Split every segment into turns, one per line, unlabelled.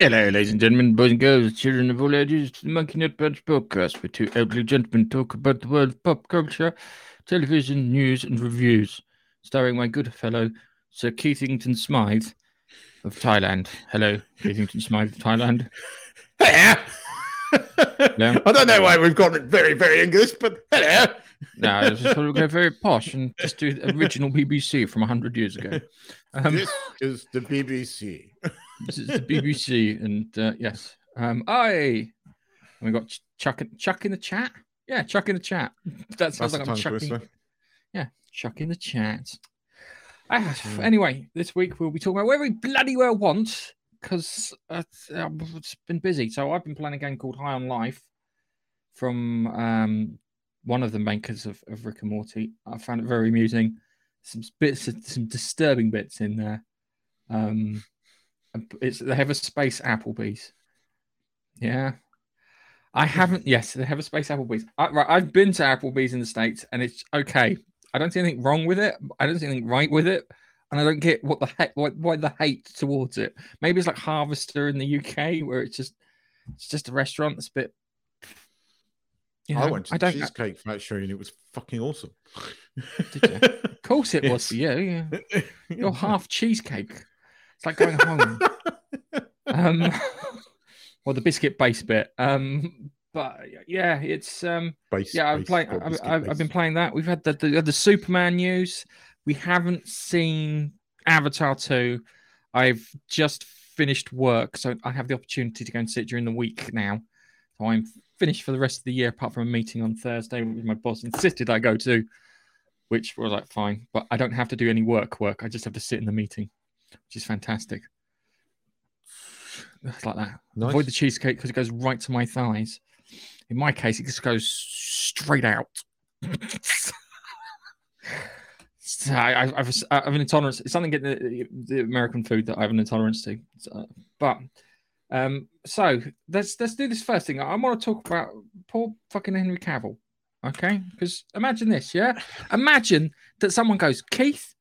Hello, ladies and gentlemen, boys and girls, children of all ages, to the Monkey Nut Punch podcast, where two elderly gentlemen talk about the world of pop culture, television, news, and reviews, starring my good fellow Sir Keithington Smythe of Thailand. Hello, Keithington Smythe of Thailand.
Hello.
Hello.
I don't know why we've got it very, very English, but hello.
Now, I just thought we'd go very posh and just do the original BBC from 100 years ago. Um,
this is the BBC.
This is the BBC, and uh, yes, um, I we got Ch- Chuck in, Chuck in the chat. Yeah, Chuck in the chat. That sounds
That's
like I'm chucking. Yeah, Chuck in the chat. Ah. Anyway, this week we'll be talking about where we bloody well want because uh, uh, it's been busy. So I've been playing a game called High on Life from um, one of the makers of, of Rick and Morty. I found it very amusing. Some bits, some disturbing bits in there. Um, it's they have a space Applebee's. Yeah, I haven't. Yes, they have a space Applebee's. I, right, I've been to Applebee's in the states, and it's okay. I don't see anything wrong with it. I don't see anything right with it, and I don't get what the heck, why, why the hate towards it. Maybe it's like Harvester in the UK, where it's just it's just a restaurant that's a bit. You know,
I went to
I
the. Cheesecake Factory and it was fucking awesome.
Did Of course, it was for you. Yeah. You're half cheesecake. It's like going home. um, well, the biscuit base bit. Um, but yeah, it's um,
Base-
yeah. I've playing. I've, I've, I've been playing that. We've had the, the the Superman news. We haven't seen Avatar two. I've just finished work, so I have the opportunity to go and sit during the week now. So I'm finished for the rest of the year, apart from a meeting on Thursday, which my boss insisted I go to, which was like fine, but I don't have to do any work. Work. I just have to sit in the meeting, which is fantastic. It's like that.
Nice.
Avoid the cheesecake because it goes right to my thighs. In my case, it just goes straight out. So I, I, I've, I have an intolerance. It's something getting the, the American food that I have an intolerance to. So, but um, so let's let's do this first thing. I want to talk about poor fucking Henry Cavill. Okay, because imagine this, yeah. Imagine that someone goes, Keith,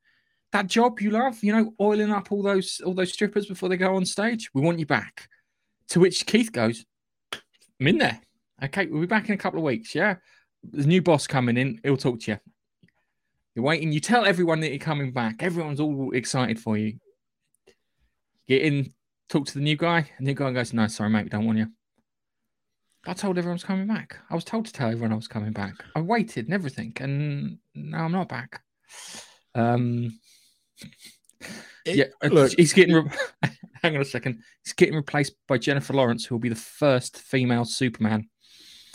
that job you love, you know, oiling up all those all those strippers before they go on stage. We want you back. To which Keith goes, I'm in there. Okay, we'll be back in a couple of weeks. Yeah, the new boss coming in. He'll talk to you. You're waiting. You tell everyone that you're coming back. Everyone's all excited for you. Get in, talk to the new guy. And the new guy goes, "No, sorry, mate, we don't want you." I told everyone I was coming back. I was told to tell everyone I was coming back. I waited and everything, and now I'm not back. Um,
It-
yeah, uh,
look,
he's getting. Re- hang on a second. He's getting replaced by Jennifer Lawrence, who will be the first female Superman.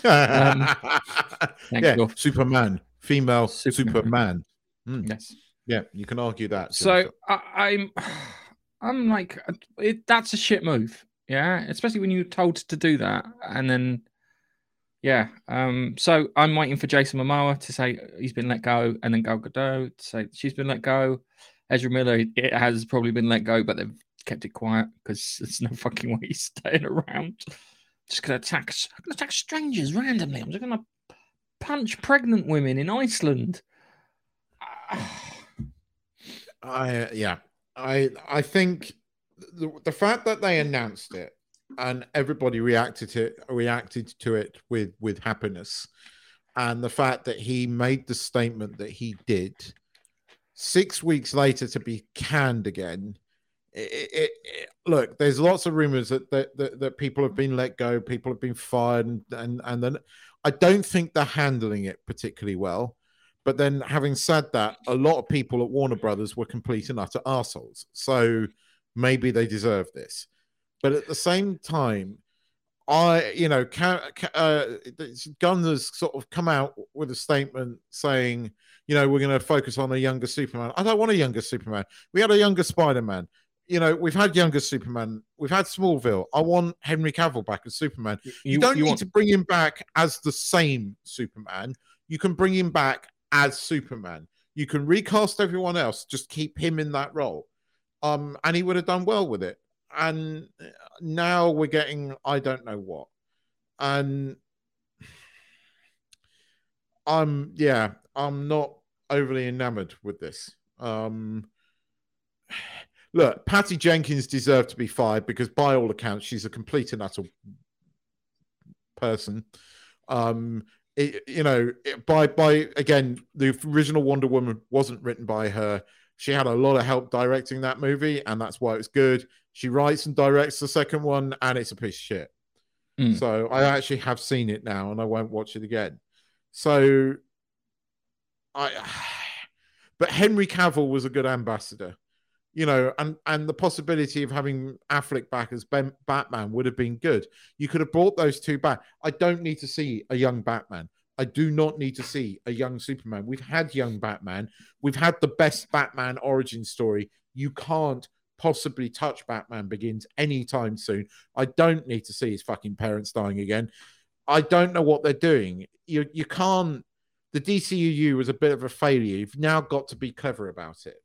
Um,
yeah,
you.
Superman, female
Superman.
Superman. Hmm.
Yes.
Yeah, you can argue that.
So. I, I'm, I'm like, it, that's a shit move. Yeah, especially when you're told to do that, and then, yeah. Um. So I'm waiting for Jason Momoa to say he's been let go, and then Gal Gadot to say she's been let go. Ezra Miller, it has probably been let go, but they've kept it quiet because there's no fucking way he's staying around. Just gonna attack, I'm gonna attack strangers randomly. I'm just gonna punch pregnant women in Iceland.
I yeah, I I think the the fact that they announced it and everybody reacted to it, reacted to it with with happiness, and the fact that he made the statement that he did six weeks later to be canned again. It, it, it- look, there's lots of rumors that, that that that people have been let go, people have been fired, and and, and then I don't think they're handling it particularly well. But then, having said that, a lot of people at Warner Brothers were complete and utter assholes. So maybe they deserve this. But at the same time, I, you know, ca- ca- uh, Gunn has sort of come out with a statement saying, you know, we're going to focus on a younger Superman. I don't want a younger Superman. We had a younger Spider Man. You know, we've had younger Superman. We've had Smallville. I want Henry Cavill back as Superman. You, don't need
want-
to bring him back as the same Superman. You can bring him back as Superman. You can recast everyone else, just keep him in that role. Um, and he would have done well with it. And now we're getting I don't know what. And I'm yeah, I'm not overly enamored with this. Um look, Patty Jenkins deserved to be fired because, by all accounts, she's a complete and utter person. Um, it, you know, it, by by again, the original Wonder Woman wasn't written by her. She had a lot of help directing that movie, and that's why it's good. She writes and directs the second one, and it's a piece of shit.
Mm.
So I actually have seen it now, and I won't watch it again. So I, but Henry Cavill was a good ambassador, you know, and and the possibility of having Affleck back as ben, Batman would have been good. You could have brought those two back. I don't need to see a young Batman. I do not need to see a young Superman. We've had young Batman. We've had the best Batman origin story. You can't possibly touch Batman Begins anytime soon. I don't need to see his fucking parents dying again. I don't know what they're doing. You you can't. The DCU was a bit of a failure. You've now got to be clever about it,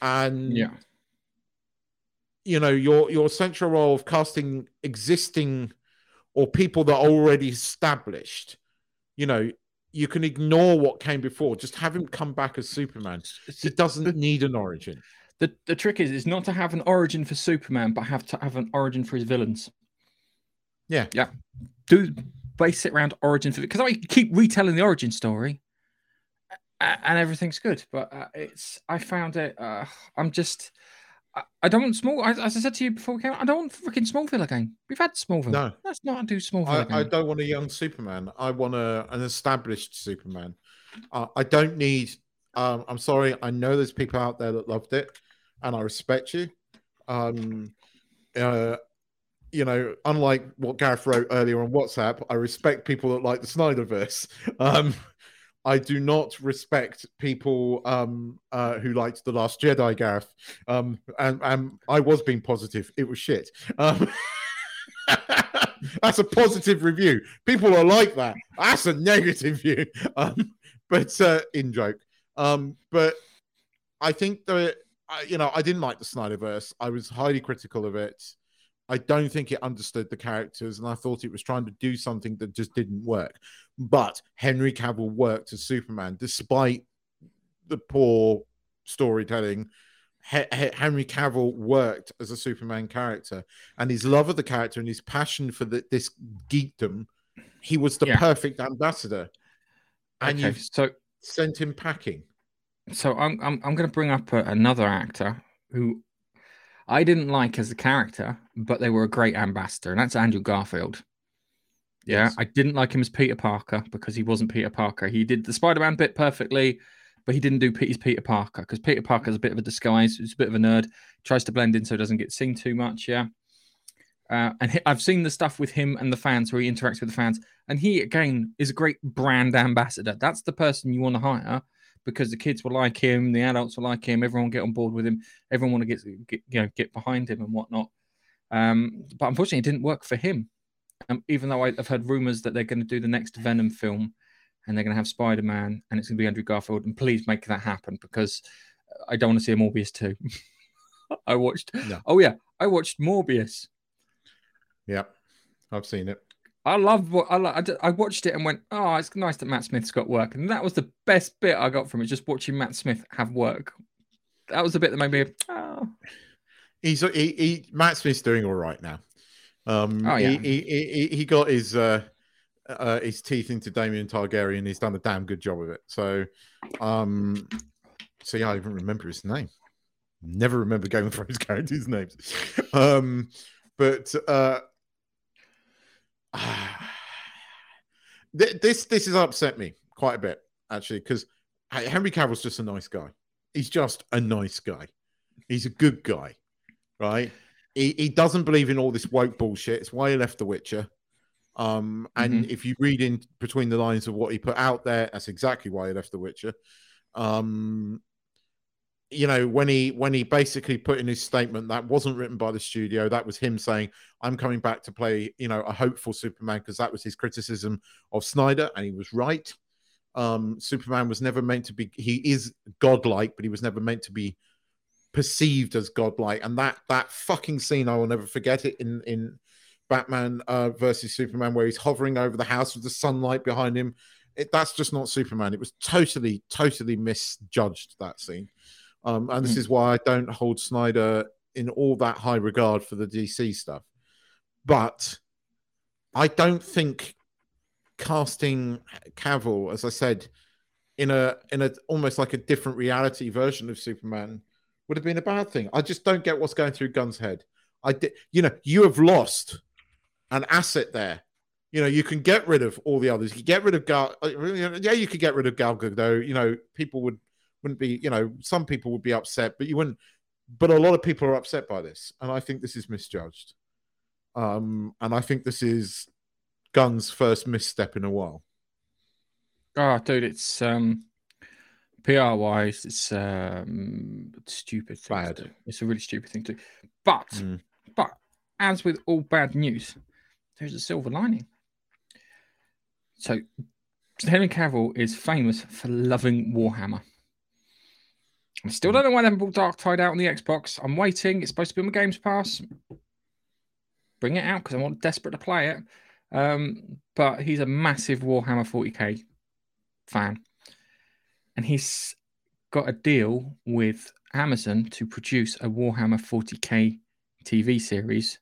and
Yeah.
you know your your central role of casting existing or people that are already established. You know, you can ignore what came before. Just have him come back as Superman. It doesn't need an origin.
The the trick is is not to have an origin for Superman, but have to have an origin for his villains.
Yeah.
Yeah. Do base it around origin because I keep retelling the origin story, and everything's good. But uh, it's I found it. Uh, I'm just. I, I don't want small. As, as I said to you before, we came, I don't want freaking Smallville again. We've had Smallville.
No.
let's not do Smallville
I,
again.
I don't want a young Superman. I want a, an established Superman. Uh, I don't need. Um, I'm sorry. I know there's people out there that loved it, and I respect you. Um, uh, you know, unlike what Gareth wrote earlier on WhatsApp, I respect people that like the Snyderverse. Um, I do not respect people um, uh, who liked the Last Jedi, Gareth. Um, and, and I was being positive. It was shit. Um, that's a positive review. People are like that. That's a negative view. Um, but uh, in joke. Um, but I think that you know I didn't like the Snyderverse. I was highly critical of it. I don't think it understood the characters, and I thought it was trying to do something that just didn't work. But Henry Cavill worked as Superman despite the poor storytelling. He- He- Henry Cavill worked as a Superman character, and his love of the character and his passion for the, this geekdom, he was the
Yeah.
perfect ambassador. And
okay,
you've
so
sent him packing.
so I'm I'm I'm going to bring up a, another actor who I didn't like as a character, but they were a great ambassador, and that's Andrew Garfield. Yeah,
Yes.
I didn't like him as Peter Parker because he wasn't Peter Parker. He did the Spider-Man bit perfectly, but he didn't do Peter's Peter Parker because Peter Parker's a bit of a disguise. He's a bit of a nerd. Tries to blend in so he doesn't get seen too much. Yeah. Uh, and he, I've seen the stuff with him and the fans where he interacts with the fans, and he again is a great brand ambassador. That's the person you want to hire because the kids will like him, the adults will like him, everyone get on board with him, everyone want to get, get you know get behind him and whatnot. Um, but unfortunately, it didn't work for him. Um, even though I've heard rumors that they're going to do the next Venom film, and they're going to have Spider Man, and it's going to be Andrew Garfield, and please make that happen because I don't want to see a Morbius too. I watched.
No.
Oh yeah, I watched Morbius.
Yeah, I've seen it.
I love what I, I, I watched it and went, oh, it's nice that Matt Smith's got work, and that was the best bit I got from it. Just watching Matt Smith have work. That was the bit that made me, oh,
He's he, he Matt Smith's doing all right now. Um,
Oh, yeah.
he, he, he he got his uh, uh his teeth into Daemon Targaryen. He's done a damn good job of it. So, um, so yeah, I even remember his name. Never remember Game of Thrones characters' names. Um, but uh, this this has upset me quite a bit actually because Henry Cavill's just a nice guy. He's just a nice guy. He's a good guy, right? He, he doesn't believe in all this woke bullshit. It's why he left The Witcher. Um, and if you read in between the lines of what he put out there, that's exactly why he left The Witcher. Um, you know, when he when he basically put in his statement that wasn't written by the studio, that was him saying, "I'm coming back to play," you know, a hopeful Superman because that was his criticism of Snyder, and he was right. Um, Superman was never meant to be. He is godlike, but he was never meant to be perceived as godlike. And that that fucking scene, I will never forget it in in Batman uh, versus Superman, where he's hovering over the house with the sunlight behind him. It, that's just not Superman. It was totally, totally misjudged that scene. Um, and this
Mm.
is why I don't hold Snyder in all that high regard for the DC stuff. But I don't think casting Cavill, as I said, in a in a almost like a different reality version of Superman would have been a bad thing. I just don't get what's going through Gunn's head. I did, you know, you have lost an asset there. You know, you can get rid of all the others. You get rid of Gal. uh, Yeah, you could get rid of Gal Gadot. You know, people would wouldn't be. You know, some people would be upset, but you wouldn't. But a lot of people are upset by this, and I think this is misjudged. Um, and I think this is Gunn's first misstep in a while.
Oh, dude, it's um, PR wise, it's um, stupid.
Bad.
It's a really stupid thing to do. But,
Mm.
but as with all bad news, there's a silver lining. So, Henry Cavill is famous for loving Warhammer. I still don't know why they haven't brought Darktide out on the Xbox. I'm waiting. It's supposed to be on the Games Pass. Bring it out because I'm desperate to play it. Um, but he's a massive Warhammer 40k fan. And he's got a deal with Amazon to produce a Warhammer 40k TV series.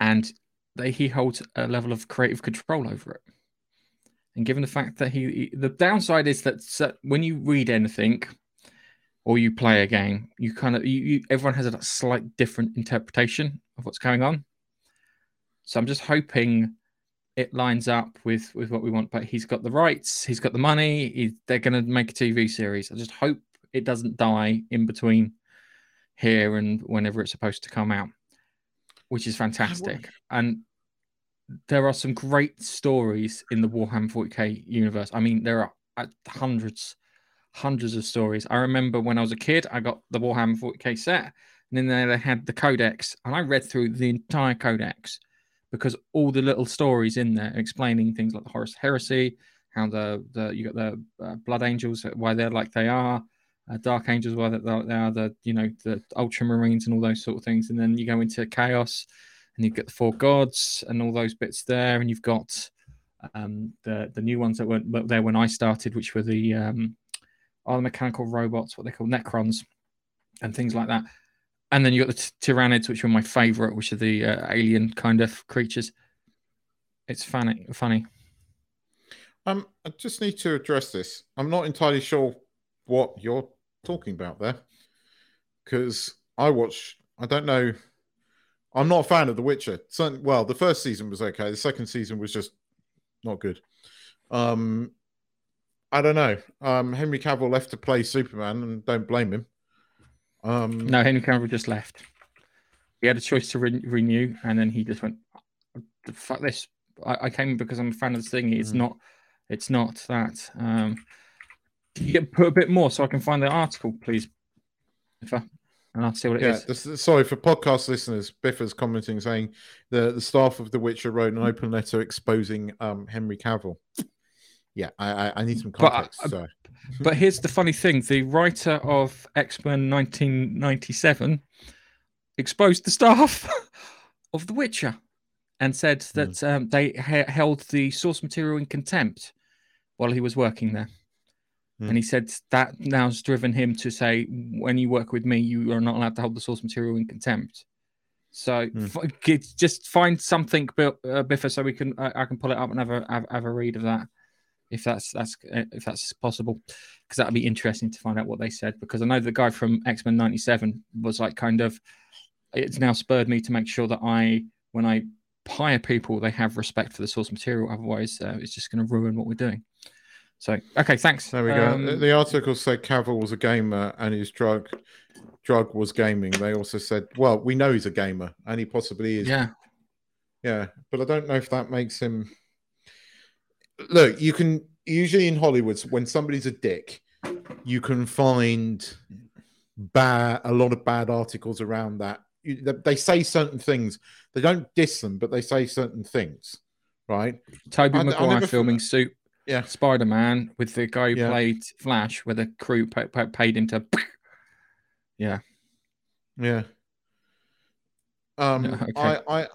And they, he holds a level of creative control over it. And given the fact that he, he- the downside is that when you read anything or you play a game, you kind of, you, you, everyone has a slight different interpretation of what's going on. So I'm just hoping it lines up with with what we want. But he's got the rights, he's got the money. He, they're going to make a TV series. I just hope it doesn't die in between here and whenever it's supposed to come out, which is fantastic. And there are some great stories in the Warhammer 40k universe. I mean, there are uh, hundreds, hundreds of stories. I remember when I was a kid, I got the Warhammer 40k set, and in there they had the codex, and I read through the entire codex because all the little stories in there explaining things like the Horus Heresy, how the the you got the uh, Blood Angels, why they're like they are, uh, Dark Angels, why they are the you know the Ultramarines and all those sort of things, and then you go into Chaos, and you've got the Four Gods and all those bits there, and you've got um, the the new ones that weren't there when I started, which were the um, are the mechanical robots, what they call Necrons, and things like that. And then you got the t- Tyranids, which were my favorite, which are the uh, alien kind of creatures. It's funny, funny.
Um, I just need to address this. I'm not entirely sure what you're talking about there, because I watch. I don't know. I'm not a fan of The Witcher. So, well, the first season was okay. The second season was just not good. Um, I don't know. Um, Henry Cavill left to play Superman, and don't blame him. Um,
No, Henry Cavill just left. He had a choice to re- renew, and then he just went, "Fuck this! I, I came because I'm a fan of this thing. It's
Mhm.
not, it's not that." Um, can you get put a bit more so I can find the article, please? If I, and I'll see what it
Yeah,
is.
this sorry for podcast listeners. Biffa's commenting saying the the staff of The Witcher wrote an open letter exposing um, Henry Cavill. Yeah, I I, I need some
But, uh,
context.
But here's the funny thing: the writer of X Men 1997 exposed the staff of The Witcher and said that um, they he- held the source material in contempt while he was working there.
Hmm.
And he said that now's driven him to say, when you work with me, you are not allowed to hold the source material in contempt. So
Hmm.
f- just find something, uh, Biffa, so we can I, I can pull it up and have a have, have a read of that, if that's that's uh, if that's possible, because that'd be interesting to find out what they said. Because I know the guy from X Men '97 was like kind of, it's now spurred me to make sure that I when I hire people, they have respect for the source material. Otherwise, uh, it's just going to ruin what we're doing. So okay, thanks.
There we go.
Um,
The- the article said Cavill was a gamer and his drug drug was gaming. They also said, well, we know he's a gamer and he possibly is.
yeah,
Yeah, but I don't know if that makes him. Look, you can usually in Hollywood when somebody's a dick, you can find bad a lot of bad articles around that. You- they- They say certain things. They don't diss them, but they say certain things, right?
Tobey
I- I
Maguire
never-
filming suit
Yeah,
Spider Man with the guy who
Yeah.
played Flash, where the crew pa- pa- paid him to. Yeah,
yeah. Um,
Okay.
I, I,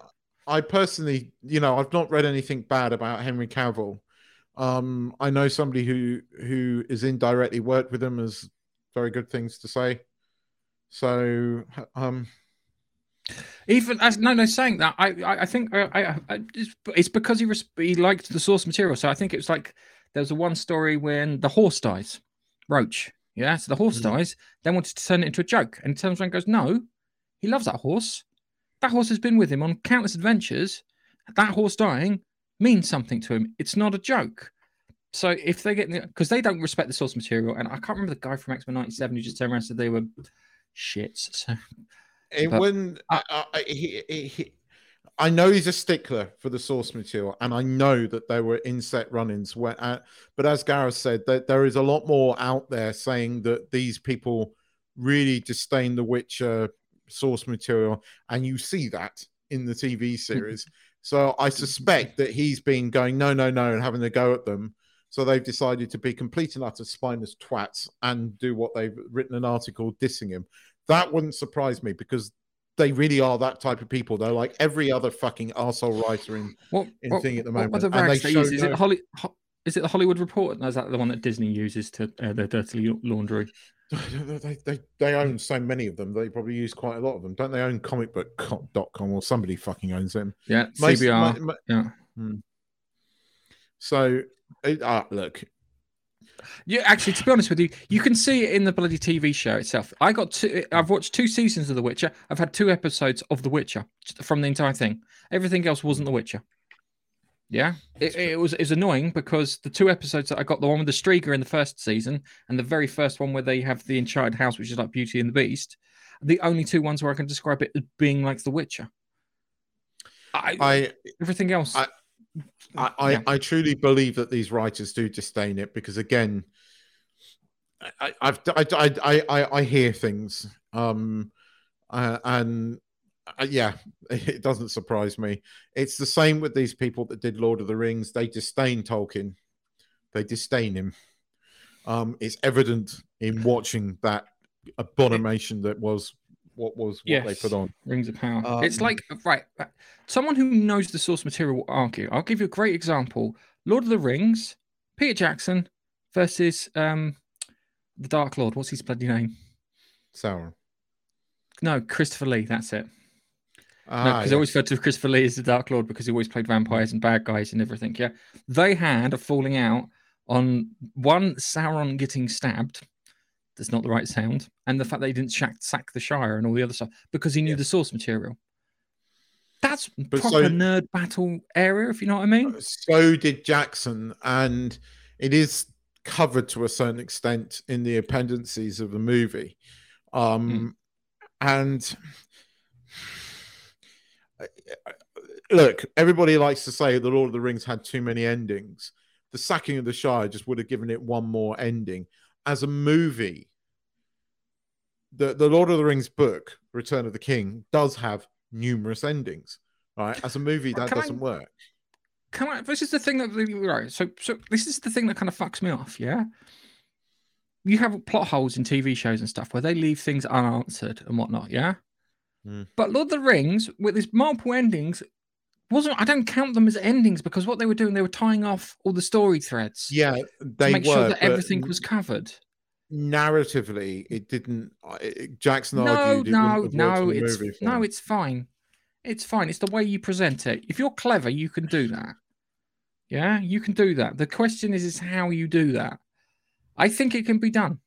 I personally, you know, I've not read anything bad about Henry Cavill. Um, I know somebody who who is indirectly worked with him as very good things to say. So, um,
even as no, no, saying that I, I, I think I, I, I it's, because he res- he liked the source material. So I think it was like there was a one story when the horse dies, Roach. Yeah, so the horse
Mhm.
dies, then wanted to turn it into a joke, and turns around and goes, "No, he loves that horse. That horse has been with him on countless adventures. That horse dying means something to him. It's not a joke." So if they get because they don't respect the source material, and I can't remember the guy from X Men '97 who just turned around and said they were shits. So
it
But-
wouldn't. I, I, he, he, he, I know he's a stickler for the source material, and I know that there were inset run-ins. Where, uh, but as Gareth said, that there is a lot more out there saying that these people really disdain the Witcher source material, and you see that in the TV series. so I suspect that he's been going no, no, no, and having a go at them. So they've decided to be complete and utter spineless twats and do what they've written an article dissing him. That wouldn't surprise me because they really are that type of people. They're like every other fucking arsehole writer in
What,
in
what,
thing at the
what
moment,
the
and they
they? Is
no-
it Holly? Ho- is it the Hollywood Reporter? No, is that the one that Disney uses to uh, their dirty laundry?
they, they, they own so many of them. They probably use quite a lot of them. Don't they own comicbook.com or somebody fucking owns them?
Yeah,
Most-
CBR.
mo- mo-
yeah.
Hmm. So, it, uh, look,
Yeah, actually, to be honest with you, you can see it in the bloody TV show itself. I got two. I've watched two seasons of The Witcher. I've had two episodes of The Witcher from the entire thing. Everything else wasn't The Witcher. Yeah, it, it was it was annoying because the two episodes that I got, the one with the Striga in the first season, and the very first one where they have the Enchanted House, which is like Beauty and the Beast, the only two ones where I can describe it as being like The Witcher. I,
I
everything else.
I- I, I. I truly believe that these writers do disdain it because again, I, I've I, I, I, I, I hear things, um, uh, and uh, yeah, it doesn't surprise me. It's the same with these people that did Lord of the Rings. They disdain Tolkien. They disdain him. Um, it's evident in watching that abomination that was what was what they put on.
Rings of Power. it's
Um,
like right, uh, someone who knows the source material will argue. I'll give you a great example: Lord of the Rings, Peter Jackson versus um, the Dark Lord. What's his bloody name?
Sauron.
No, Christopher Lee. That's it.
Ah,
No, because I always referred to Christopher Lee as the Dark Lord because he always played vampires and bad guys and everything. Yeah, they had a falling out on one Sauron getting stabbed. That's not the right sound, and the fact that he didn't sack, sack the Shire and all the other stuff because he knew
Yeah.
the source material. That's
But
proper
so-
nerd battle area, if you know what I mean.
Uh, so did Jackson, and it is covered to a certain extent in the appendices of the movie. Um, hmm. And uh, look, everybody likes to say that Lord of the Rings had too many endings. The sacking of the Shire just would have given it one more ending. As a movie, the, the Lord of the Rings book, Return of the King, does have numerous endings. Right, as a movie, that
Can
doesn't work.
Can I, this is the thing that right. So, so this is the thing that kind of fucks me off. Yeah, you have plot holes in TV shows and stuff where they leave things unanswered and whatnot. Yeah,
Mm.
but Lord of the Rings with these multiple endings wasn't. I don't count them as endings because what they were doing, they were tying off all the story threads.
Yeah, they to
make
were.
sure that everything was covered.
narratively. It didn't. It, Jackson
No,
argued. it
no,
worked
no. It's no, it's fine. It's fine. It's the way you present it. If you're clever, you can do that. Yeah, you can do that. The question is, is how you do that. I think it can be done.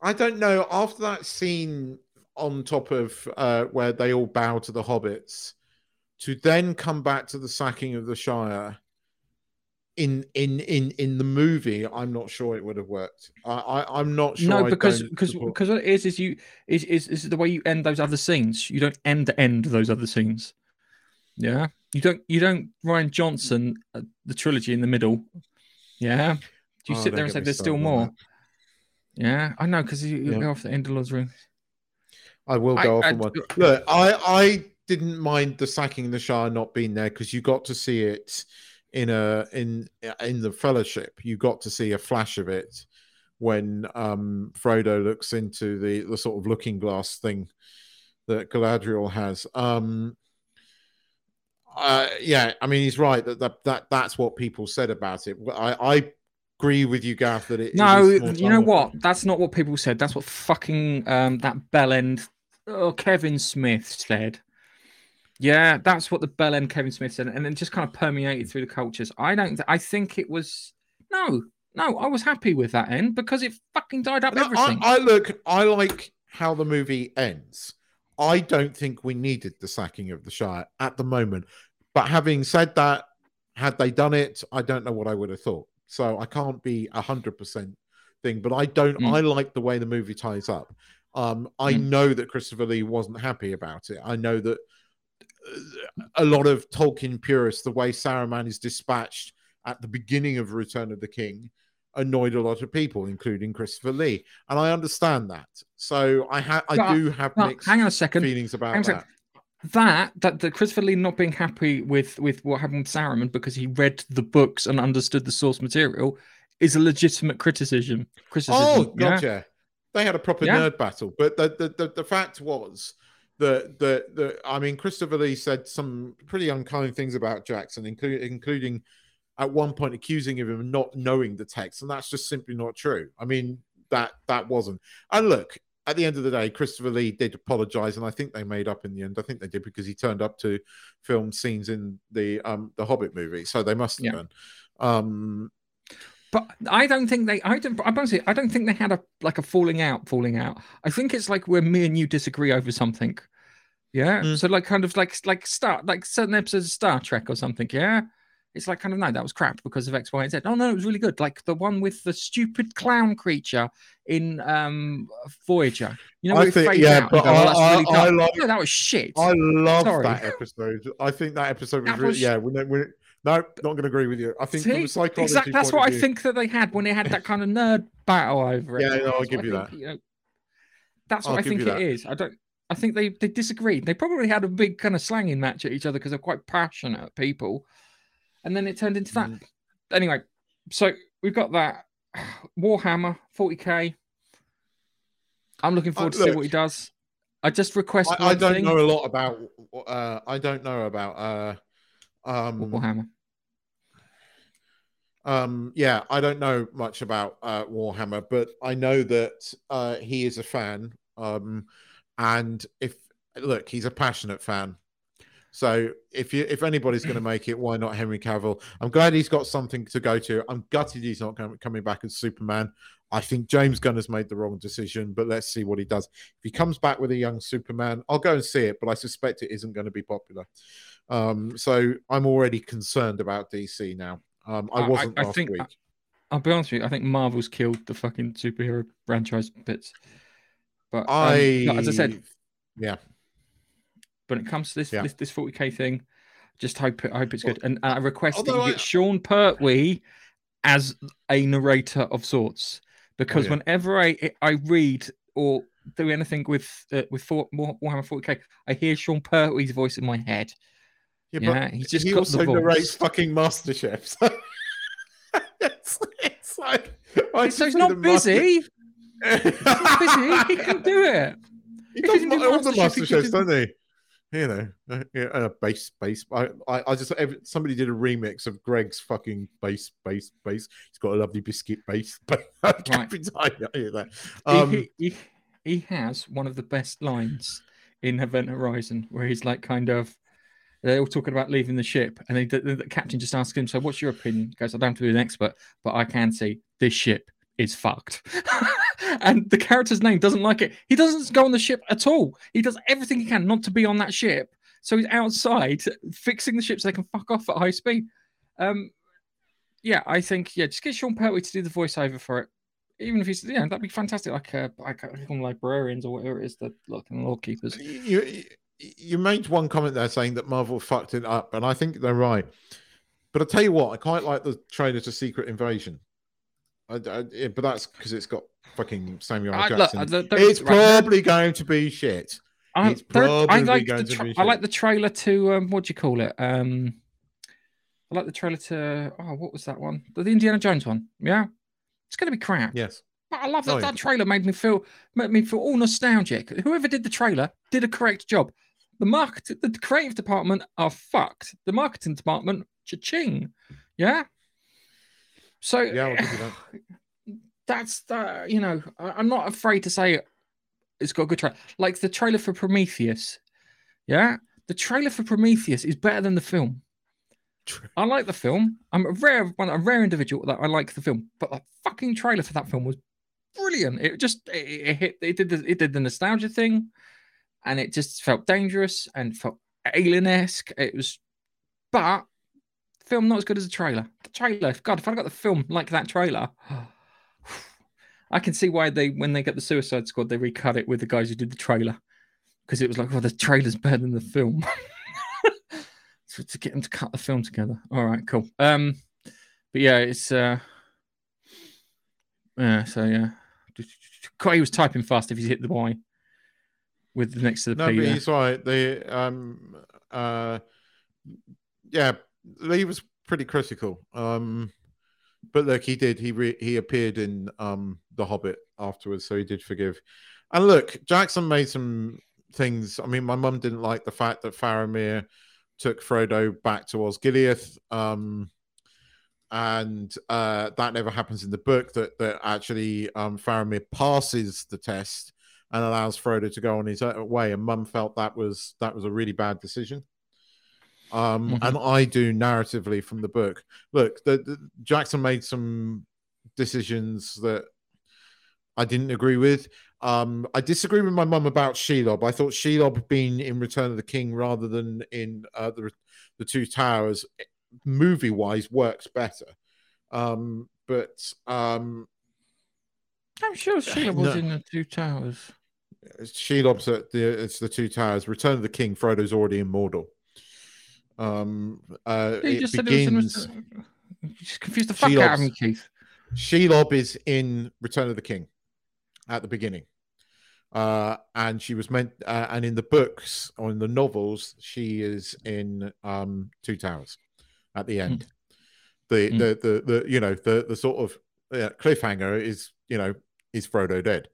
I don't know. After that scene on top of uh, where they all bow to the hobbits, to then come back to the sacking of the Shire. In in in in the movie, I'm not sure it would have worked. I, I I'm not sure.
no, because because
support-
because what it is is you is, is is the way you end those other scenes. You don't end end those other scenes. Yeah, you don't you don't Rian Johnson uh, the trilogy in the middle. Yeah, do you
Oh,
sit there and say there's still more. Yeah, I know because you,
Yeah.
go off the end of Lord of Rings.
I will
I-
go off
I-
on one. Look, I I didn't mind the sacking the Shire not being there because you got to see it in a in in the Fellowship. You got to see a flash of it when um Frodo looks into the the sort of looking glass thing that Galadriel has. Um uh, yeah, I mean he's right that, that that that's what people said about it. I I agree with you, Gaff, that it.
No,
it is more
you know what? That's not what people said. That's what fucking um that bell end oh, Kevin Smith said. Yeah, that's what the bell end Kevin Smith said, and it just kind of permeated through the cultures. I don't. I think it was no, no. I was happy with that end because it fucking died up
No, I,
everything.
I look. I like how the movie ends. I don't think we needed the sacking of the Shire at the moment. But having said that, had they done it, I don't know what I would have thought. So I can't be a hundred percent thing. But I don't.
Mm.
I like the way the movie ties up. Um, I
Mm.
know that Christopher Lee wasn't happy about it. I know that uh, a lot of Tolkien purists, the way Saruman is dispatched at the beginning of Return of the King, annoyed a lot of people, including Christopher Lee, and I understand that. So I ha- I do have
but
mixed
hang on a second.
feelings about
hang
that.
That that the Christopher Lee not being happy with with what happened with Saruman because he read the books and understood the source material is a legitimate criticism. Criticism.
Oh,
yeah?
gotcha. They had a proper
Yeah.
nerd battle, but the the, the, the fact was that the, the I mean Christopher Lee said some pretty unkind things about Jackson, including including at one point accusing him of him not knowing the text, and that's just simply not true. I mean that that wasn't. And look, at the end of the day, Christopher Lee did apologize, and I think they made up in the end. I think they did because he turned up to film scenes in the um the Hobbit movie, so they must have
Yeah.
done. Um,
But I don't think they. I don't. I'm honestly, I don't think they had a like a falling out. Falling out. I think it's like where me and you disagree over something. Yeah.
Mm.
So like kind of like like Star like certain episodes of Star Trek or something. Yeah. It's like kind of no, that was crap because of X, Y, and Z. Oh no, it was really good. Like the one with the stupid clown creature in um Voyager. You know,
I think- yeah, but
you go, "Oh,
I-
really
I- I
dumb."
like-
no, that was shit.
I love that episode. I think that episode was,
That
really,
was-
yeah. No, not going to agree with you. I think
See?
psychology
Exactly. That's what I think that they had when they had that kind of nerd battle over it.
Yeah, no, I'll give you
think,
that.
know, that's what
I'll
I think
you
it is. I don't. I think they they disagreed. They probably had a big kind of slanging match at each other because they're quite passionate people, and then it turned into that.
Mm.
Anyway, so we've got that Warhammer 40k. I'm looking forward to see what he does. I just request
I, I don't
thing.
know a lot about. Uh, I don't know about. Uh, um,
Warhammer.
um, yeah, I don't know much about uh, Warhammer, but I know that uh, he is a fan. Um, and if look, he's a passionate fan. So if you if anybody's going to make it, why not Henry Cavill? I'm glad he's got something to go to. I'm gutted he's not com- coming back as Superman. I think James Gunn has made the wrong decision, but let's see what he does. If he comes back with a young Superman, I'll go and see it, but I suspect it isn't going to be popular. Um, so I'm already concerned about DC now. Um, I
I- I-
wasn't
I
last
think-
week.
I'll be honest with you. I think Marvel's killed the fucking superhero franchise bits. But um,
I,
no, as I said,
yeah,
when it comes to this
Yeah.
this, this 40k thing, just hope it, I hope it's good. And I request that you
I-
get Sean Pertwee as a narrator of sorts, because
yeah.
whenever I I read or do anything with uh, with War- Warhammer 40k, I hear Sean Pertwee's voice in my head.
yeah,
Yeah,
but
he's just
he also narrates fucking MasterChef. So it's, it's like I
so he's not
the Master-
busy. He's not busy. He can do it.
he
If
does
he
all the
MasterChef,
MasterChefs,
do-
don't they? You know, uh, yeah, uh, bass, bass. I, I, I just every, somebody did a remix of Gregg's fucking bass, bass, bass. He's got a lovely biscuit bass. I can't be tired. I hear that.
He-
Um,
he, he, he has one of the best lines in Event Horizon where he's like kind of they're all talking about leaving the ship and they, the, the captain just asks him so what's your opinion he goes i don't have to be an expert but i can see this ship is fucked and the character's name doesn't like it he doesn't go on the ship at all he does everything he can not to be on that ship so he's outside fixing the ship so they can fuck off at high speed um yeah i think yeah just get sean pertwee to do the voiceover for it even if he's yeah, that'd be fantastic. Like uh, like I librarians or whatever it is, the like law keepers.
you you made one comment there saying that Marvel fucked it up, and I think they're right. But I tell you what, I quite like the trailer to Secret Invasion. I, I- yeah, but that's because it's got fucking Samuel L.
I, look,
Jackson.
I, don't-
it's
right,
probably going to be shit.
I,
it's
don't- I
probably
like
going
the
to
tra-
be
I like the trailer to um, what do you call it? Um, I like the trailer to oh, what was that one? The, the Indiana Jones one. Yeah, it's gonna be crap.
Yes.
But I love that.
Oh, yeah.
That trailer made me feel made me feel all nostalgic. Whoever did the trailer did a correct job. The market, the creative department are fucked. The marketing department, cha-ching. Yeah. So
Yeah, I'll give you that.
that's the you know I, I'm not afraid to say it. It's got a good trailer, like the trailer for Prometheus. Yeah, the trailer for Prometheus is better than the film. I like the film. I'm a rare one, a rare individual that I like the film, but the fucking trailer for that film was brilliant. It just it, it hit it did the, it did the nostalgia thing, and it just felt dangerous and felt alien esque. It was, but film not as good as the trailer. The trailer, God, if I got the film like that trailer, I can see why they when they get the Suicide Squad they recut it with the guys who did the trailer because it was like, oh, the trailer's better than the film. so to get them to cut the film together. All right, cool. Um, but yeah, it's uh, yeah. So yeah, he was typing fast if he's hit the Y with the next to the
No,
P.
but
there.
he's right. The um uh yeah, he was pretty critical. Um but look, he did. He re- he appeared in um The Hobbit afterwards, so he did forgive. And look, Jackson made some things. I mean, my mum didn't like the fact that Faramir took Frodo back to Osgiliath. Um and uh, that never happens in the book. That that actually um, Faramir passes the test and allows Frodo to go on his way. And Mum felt that was that was a really bad decision. Um,
Mhm.
And I do narratively from the book. Look, the, the, Jackson made some decisions that I didn't agree with. Um, I disagree with my mum about Shelob. I thought Shelob being in Return of the King rather than in uh, the the Two Towers, movie wise, works better. Um, but um,
I'm sure was
No.
in the Two Towers.
Shelob's at the it's the two towers. Return of the King. Frodo's already in Mordor. Um, uh,
you
it
just said
begins.
it was in. You just confused the fuck out of me, Keith.
Shelob is in Return of the King at the beginning, uh, and she was meant. Uh, and in the books or in the novels, she is in um, Two Towers at the end. The,
Mm.
the the the you know the the sort of uh, cliffhanger is you know is Frodo dead.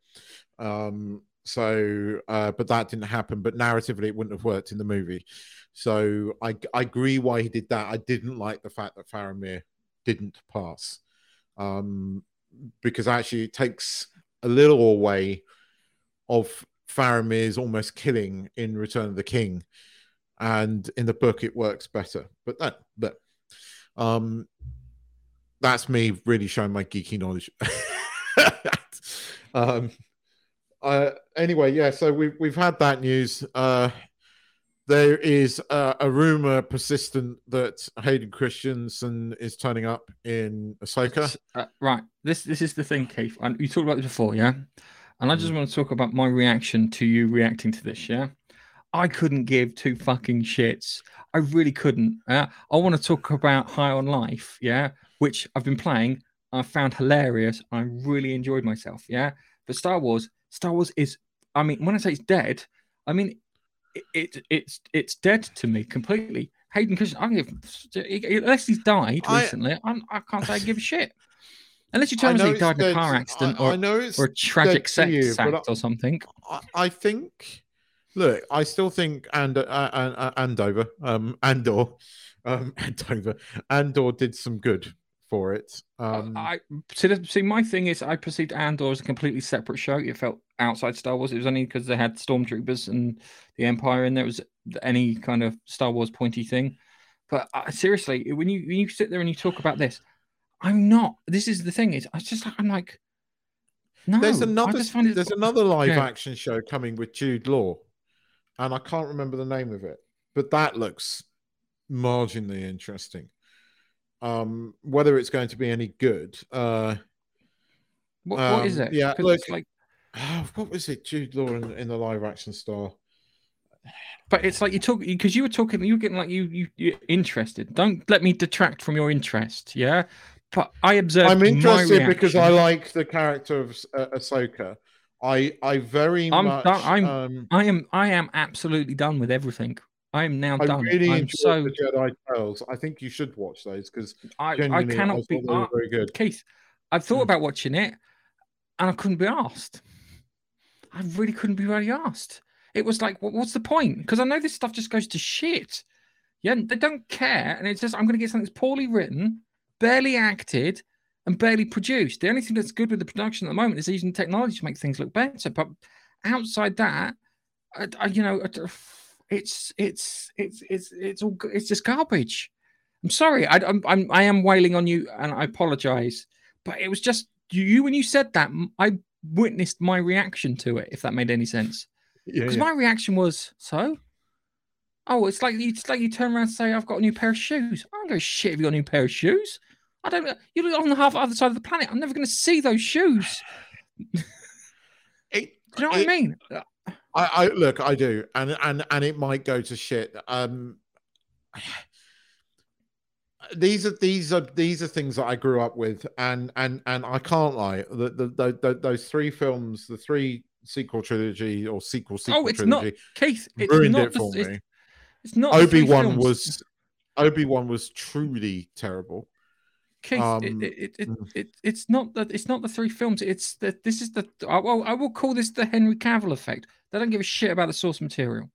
Um, so, uh, but that didn't happen. But narratively, it wouldn't have worked in the movie. So I I agree why he did that. I didn't like the fact that Faramir didn't pass, um, because actually it takes a little away of Faramir's almost killing in Return of the King, and in the book it works better. But that but um, that's me really showing my geeky knowledge. um, uh, anyway, yeah. So we've we've had that news. Uh, there is uh, a rumor persistent that Hayden Christensen is turning up in Ahsoka.
Uh, right. This this is the thing, Keith. And you talked about this before, yeah. And I just
Mm.
want to talk about my reaction to you reacting to this, yeah. I couldn't give two fucking shits. I really couldn't. Uh, I want to talk about High on Life, yeah, which I've been playing. I found hilarious. I really enjoyed myself, yeah. But Star Wars, Star Wars is. I mean, when I say it's dead, I mean it, it it's it's dead to me completely. Hayden Christensen, I give unless he's died
I-
recently, I'm, I can't say I give a shit. Unless you tell me he died in a car accident or,
I know it's
or a tragic sex
you,
act or something.
I, I think. Look, I still think and uh, uh, uh, Andover, um, Andor, um, Andover, Andor did some good for it. Um,
I see, the- see. My thing is, I perceived Andor as a completely separate show. It felt outside Star Wars. It was only because they had stormtroopers and the Empire in there was any kind of Star Wars pointy thing. But uh, seriously, when you when you sit there and you talk about this, I'm not. This is the thing. Is I just I'm like, no.
there's another
it-
there's another live
Yeah.
action show coming with Jude Law, and I can't remember the name of it, but that looks marginally interesting. Um, whether it's going to be any good, uh,
What, what is
um,
it?
Yeah, look,
like,
what was it? Jude Law in, in the live action star.
but it's like you talk because you were talking. You were getting like you you you're interested. Don't let me detract from your interest. Yeah. But I observed.
I'm interested because I like the character of uh, Ahsoka. I I very
I'm
much
done- I'm-
um,
I am I am absolutely done with everything. I am now
I
done.
really
I'm so
the Jedi Tales. I think you should watch those because
I, I
genuinely I,
cannot be
were very good.
Keith. I've thought
Hmm.
about watching it and I couldn't be asked. I really couldn't be really asked. It was like, what's the point? Because I know this stuff just goes to shit. Yeah, they don't care, and it's just I'm going to get something that's poorly written, barely acted, and barely produced. The only thing that's good with the production at the moment is using technology to make things look better. But outside that, I, I, you know, it's it's it's it's it's all it's just garbage. I'm sorry, I, I'm, I'm I am wailing on you, and I apologize. But it was just you when you said that, I witnessed my reaction to it. If that made any sense, because yeah, yeah. my reaction was so. Oh, it's like you, it's like you turn around and say, "I've got a new pair of shoes." I don't give a shit if you got a new pair of shoes. I don't. You're on the half other side of the planet. I'm never going to see those shoes.
It,
do you know what I mean?
I, I look, I do, and and and it might go to shit. Um, these are these are these are things that I grew up with, and and and I can't lie. The the, the, the those three films, the three sequel trilogy or sequel sequel
oh, it's
trilogy,
not Keith. It's
ruined
not
it for
the,
me.
It's, it's not
Obi Wan was Obi Wan was truly terrible.
Keith, um, it, it, it, mm. it, it's not that it's not the three films. It's that this is the I will, I will call this the Henry Cavill effect. They don't give a shit about the source material.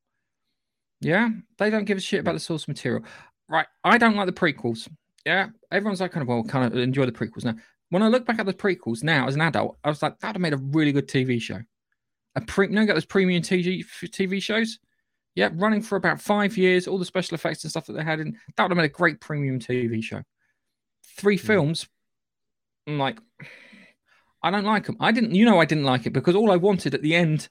Yeah, they don't give a shit about the source material. Right, I don't like the prequels. Yeah, everyone's like kind of well, kind of enjoy the prequels now. When I look back at the prequels now as an adult, I was like, that would have made a really good TV show. A pre, you know, got those premium TV TV shows. Yeah, running for about five years, all the special effects and stuff that they had in that would have made a great premium TV show three hmm. films. I'm like, I don't like them. I didn't, you know, I didn't like it because all I wanted at the end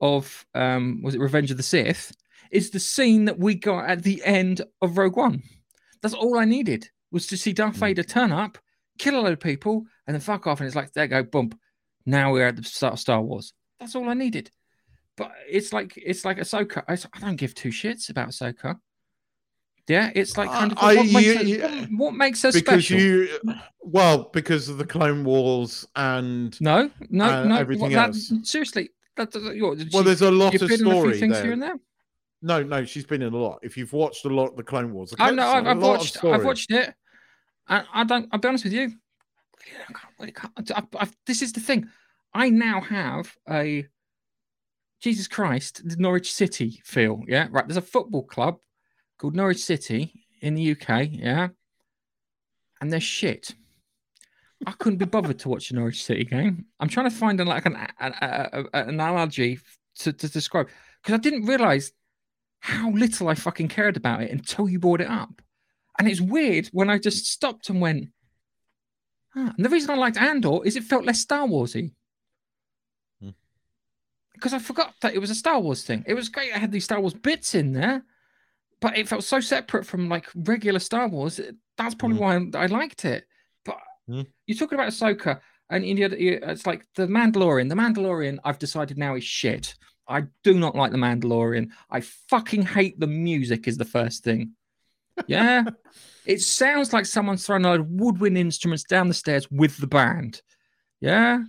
of um was it Revenge of the Sith is the scene that we got at the end of Rogue One. That's all I needed was to see Darth hmm. Vader turn up, kill a load of people, and then fuck off. And it's like, there go, bump. Now we're at the start of Star Wars. That's all I needed. But it's like it's like Ahsoka. I, I don't give two shits about Ahsoka. Yeah, it's like kind of what, I, makes, you, her, what makes her
because
special?
you well because of the Clone Wars and
no, no,
uh,
no.
Everything
that,
else.
Seriously, that doesn't. Well,
well, there's a lot of story
things
there.
here and there.
No, no, she's been in a lot. If you've watched a lot of the Clone Wars,
I know I've, I've watched. I've watched it. I, I, don't. I'll be honest with you. I can't, I, I, this is the thing. I now have a Jesus Christ, the Norwich City feel. Yeah, right. There's a football club called Norwich City in the UK, yeah, and they're shit. I couldn't be bothered to watch a Norwich City game. I'm trying to find an, like an, an, an analogy to, to describe because I didn't realize how little I fucking cared about it until you brought it up. And it's weird when I just stopped and went, ah. and the reason I liked Andor is it felt less Star Warsy. Because hmm. I forgot that it was a Star Wars thing. It was great. I had these Star Wars bits in there, but it felt so separate from like regular Star Wars. That's probably mm. why I liked it. But mm. you're talking about Ahsoka, and India, it's like the Mandalorian. The Mandalorian, I've decided now is shit. I do not like the Mandalorian. I fucking hate the music. Is the first thing. Yeah, it sounds like someone's throwing a load of woodwind instruments down the stairs with the band. Yeah,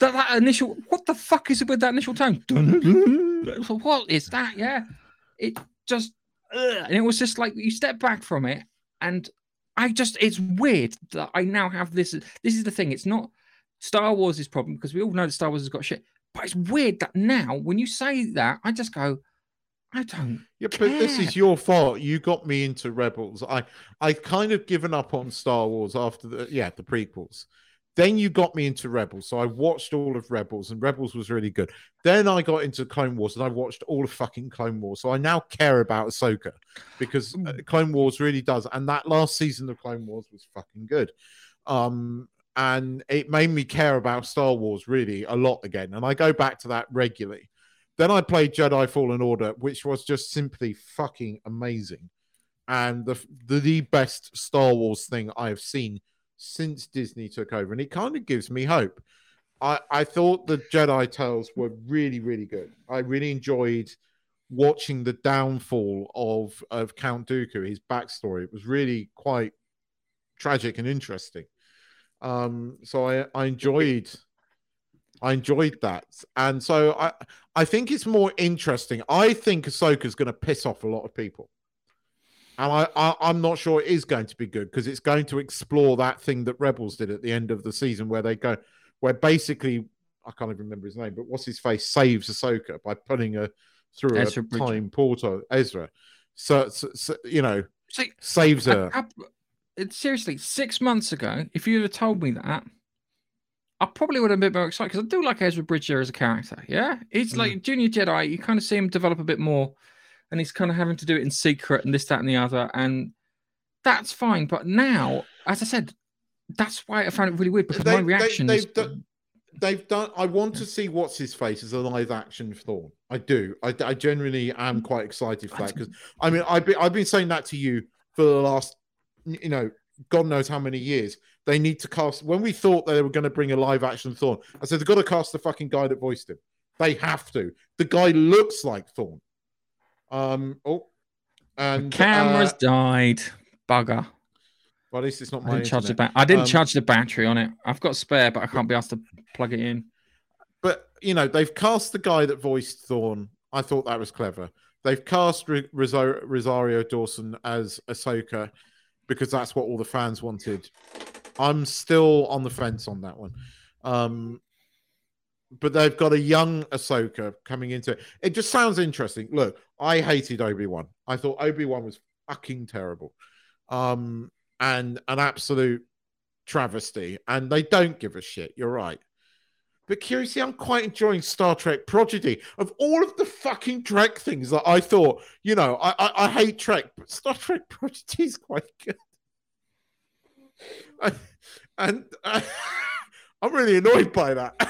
that, that initial. What the fuck is it with that initial tone? what is that? Yeah, it just and it was just like you step back from it, and I just it's weird that I now have this. This is the thing. It's not Star Wars' problem because we all know that Star Wars has got shit. But it's weird that now when you say that, I just go, I don't.
Yeah, care. but this is your fault. You got me into Rebels. I I kind of given up on Star Wars after the yeah the prequels. Then you got me into Rebels, so I watched all of Rebels, and Rebels was really good. Then I got into Clone Wars, and I watched all of fucking Clone Wars. So I now care about Ahsoka because uh, Clone Wars really does. And that last season of Clone Wars was fucking good. Um, and it made me care about Star Wars really a lot again. And I go back to that regularly. Then I played Jedi Fallen Order, which was just simply fucking amazing, and the the, the best Star Wars thing I have seen since Disney took over, and it kind of gives me hope. I, I thought the Jedi Tales were really, really good. I really enjoyed watching the downfall of of Count Dooku, his backstory. It was really quite tragic and interesting. Um, so I, I enjoyed I enjoyed that. And so I I think it's more interesting. I think Ahsoka's gonna piss off a lot of people and I, I am not sure it is going to be good because it's going to explore that thing that Rebels did at the end of the season, where they go, where basically I can't even remember his name, but what's his face saves Ahsoka by putting her through Ezra a Bridger. time portal, Ezra. So, so, so you know, See, saves her.
I, it, seriously, six months ago, if you'd have told me that, I probably would have been more excited because I do like Ezra Bridger as a character. Yeah, he's
Mm.
like Junior Jedi. You kind of see him develop a bit more, and he's kind of having to do it in secret and this, that, and the other, and that's fine. But now, as I said, that's why I found it really weird because
They-
my reaction
they've
is
done- They've done. I want to see what's his face as a live action Thrawn. I do. I, I genuinely am quite excited for that because I mean I've been I've been saying that to you for the last you know God knows how many years. They need to cast. When we thought they were going to bring a live action Thrawn, I said they've got to cast the fucking guy that voiced him. They have to. The guy looks like Thrawn. Um. Oh. And
cameras
uh,
died. Bugger.
well, at least it's not
I
my
didn't charge the ba- I didn't
Um,
charge the battery on it. I've got spare, but I can't be asked to plug it in.
but you know they've cast the guy that voiced Thrawn. I thought that was clever. They've cast R- Rosario, Rosario Dawson as Ahsoka because that's what all the fans wanted. I'm still on the fence on that one. Um, but they've got a young Ahsoka coming into it. It just sounds interesting. Look, I hated Obi Wan. I thought Obi Wan was fucking terrible, um, and an absolute travesty. And they don't give a shit. You're right. But curiously, I'm quite enjoying Star Trek Prodigy. Of all of the fucking Trek things that I thought, you know, I I, I hate Trek, but Star Trek Prodigy is quite good. And I'm really annoyed by that.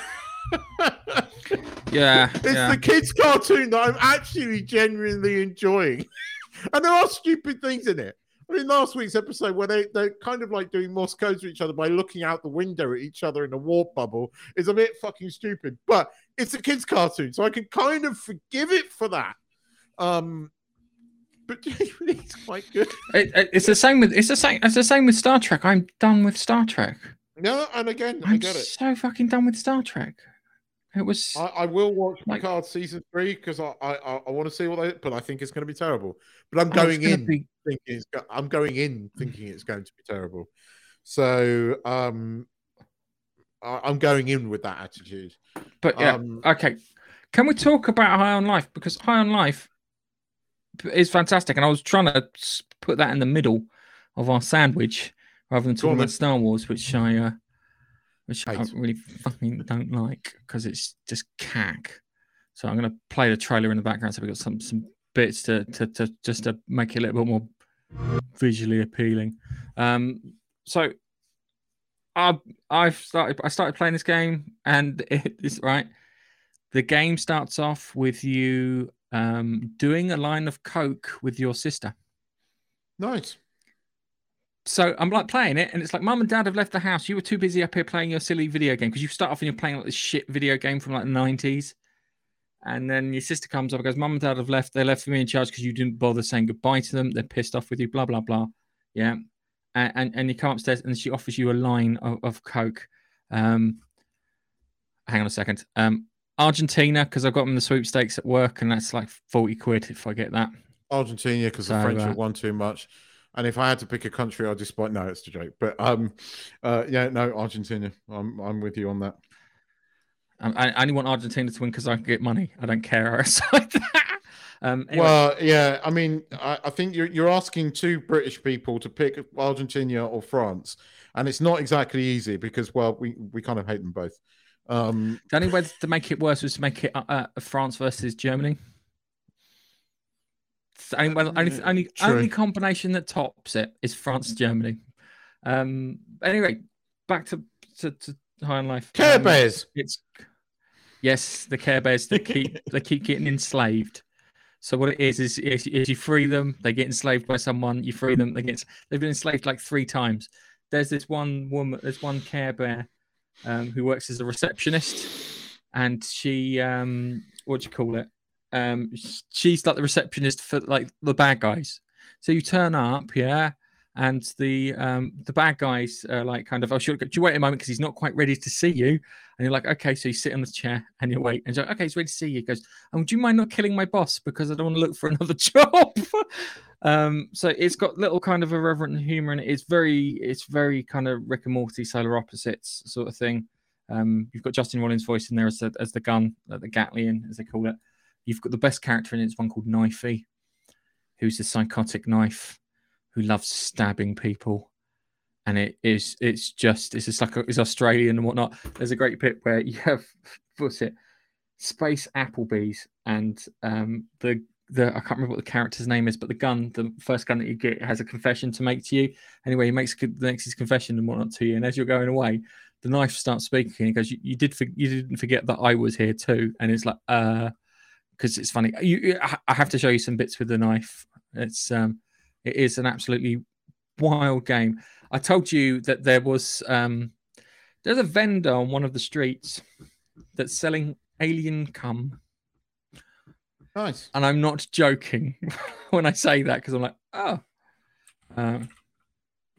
Yeah,
it's
yeah.
the kids' cartoon that I'm actually genuinely enjoying, and there are stupid things in it. I mean, last week's episode where they they're kind of like doing Morse codes to each other by looking out the window at each other in a warp bubble is a bit fucking stupid, but it's a kids' cartoon, so I can kind of forgive it for that. Um, but genuinely, it's quite good.
It- it- it's the same with it's the same it's the same with Star Trek. I'm done with Star Trek.
No, and again, I
I'm
get it.
so fucking done with Star Trek. It was
I, I will watch
Like-
Picard season three because I I, I, want to see what they. But I think it's going to be terrible. But I'm going in
be-
thinking it's. I'm going in thinking it's going to be terrible. So um, I, I'm going in with that attitude.
but yeah,
Um,
okay. Can we talk about High on Life because High on Life is fantastic, and I was trying to put that in the middle of our sandwich rather than talking about. Star Wars, which I uh, which I really fucking don't like because it's just cack. So I'm going to play the trailer in the background so we've got some some bits to to, to just to make it a little bit more visually appealing. Um, so I I've started I started playing this game and it is right. The game starts off with you um, doing a line of coke with your sister.
nice.
So I'm like playing it, and it's like mum and dad have left the house. You were too busy up here playing your silly video game because you start off and you're playing like this shit video game from like the 90s. And then your sister comes up and goes, Mum and dad have left. They left me in charge because you didn't bother saying goodbye to them. They're pissed off with you, blah, blah, blah. Yeah. And, and, and you come upstairs and she offers you a line of, of Coke. Um, hang on a second. Um, Argentina, because I've got them the sweepstakes at work, and that's like 40 quid if I get that.
Argentina because the French
uh,
have won too much. And if I had to pick a country, I'd just. No, it's a joke. But um, uh, yeah, no, Argentina. I'm I'm with you on that.
Um, I, I only want Argentina to win because I can get money. I don't care outside that. Um, anyway,
Well, yeah, I mean, I, I think you're you're asking two British people to pick Argentina or France, and it's not exactly easy because well, we we kind of hate them both. Um,
the only way to make it worse was to make it uh, uh, France versus Germany. Only, well, only, only, only combination that tops it is France Germany. Um, anyway, back to to, to High on Life.
Care
Um,
Bears.
It's yes, the Care Bears that keep they keep getting enslaved. So what it is is, is is you free them, they get enslaved by someone. You free them, they get they've been enslaved like three times. There's this one woman, there's one Care Bear um, who works as a receptionist, and she um, what do you call it? Um, she's like the receptionist for like the bad guys. So you turn up, yeah, and the um the bad guys are like kind of oh should, you wait a moment because he's not quite ready to see you. And you're like okay so you sit on the chair and you wait. And he's like okay he's ready to see you. He goes oh do you mind not killing my boss because i don't want to look for another job? Um so it's got little kind of irreverent humor and it's very it's very kind of rick and morty solar opposites sort of thing. Um you've got Justin Roiland's voice in there as the, as the gun like the gatlian as they call it you've got the best character in it is one called knifey who's a psychotic knife who loves stabbing people and it is it's just it's just like a, it's Australian and whatnot. There's a great bit where you have what's it, Space Applebee's, and um the the I can't remember what the character's name is, but the gun, the first gun that you get, has a confession to make to you. Anyway, he makes makes his confession and whatnot to you, and as you're going away, the knife starts speaking. He goes, "You, you did for, you didn't forget that I was here too," and it's like, uh, because it's funny. You, I have to show you some bits with the knife. It's um, it is an absolutely wild game. I told you that there was um, there's a vendor on one of the streets that's selling alien cum.
Nice.
And I'm not joking when I say that because I'm like, oh. Um,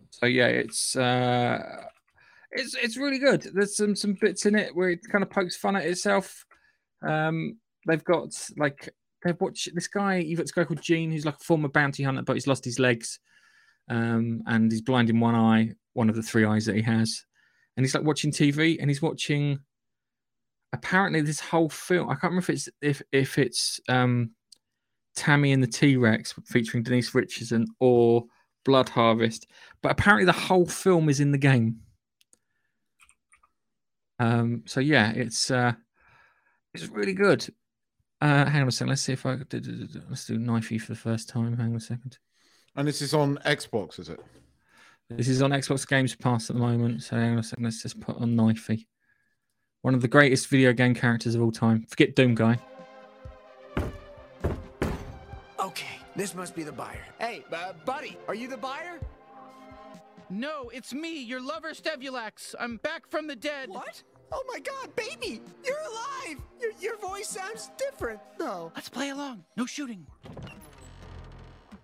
so yeah, it's uh, it's it's really good. There's some some bits in it where it kind of pokes fun at itself. Um, they've got like they've watched this guy. You've got this guy called Gene, who's like a former bounty hunter, but he's lost his legs um, and he's blind in one eye, one of the three eyes that he has. And he's like watching TV, and he's watching. Apparently, this whole film. I can't remember if it's if if it's um, Tammy and the T Rex featuring Denise Richardson or Blood Harvest, but apparently the whole film is in the game. Um, so yeah, it's uh, it's really good. Uh, hang on a second. Let's see if I let's do knifey for the first time. Hang on a second.
And this is on Xbox, is it?
This is on Xbox Games Pass at the moment. So hang on a second. Let's just put on knifey. One of the greatest video game characters of all time. Forget Doom Guy.
Okay, this must be the buyer. Hey, uh, buddy, are you the buyer?
No, it's me, your lover Stevulax. I'm back from the dead.
What? Oh my god, baby! You're alive! Your, your voice sounds different, though.
Let's play along. No shooting.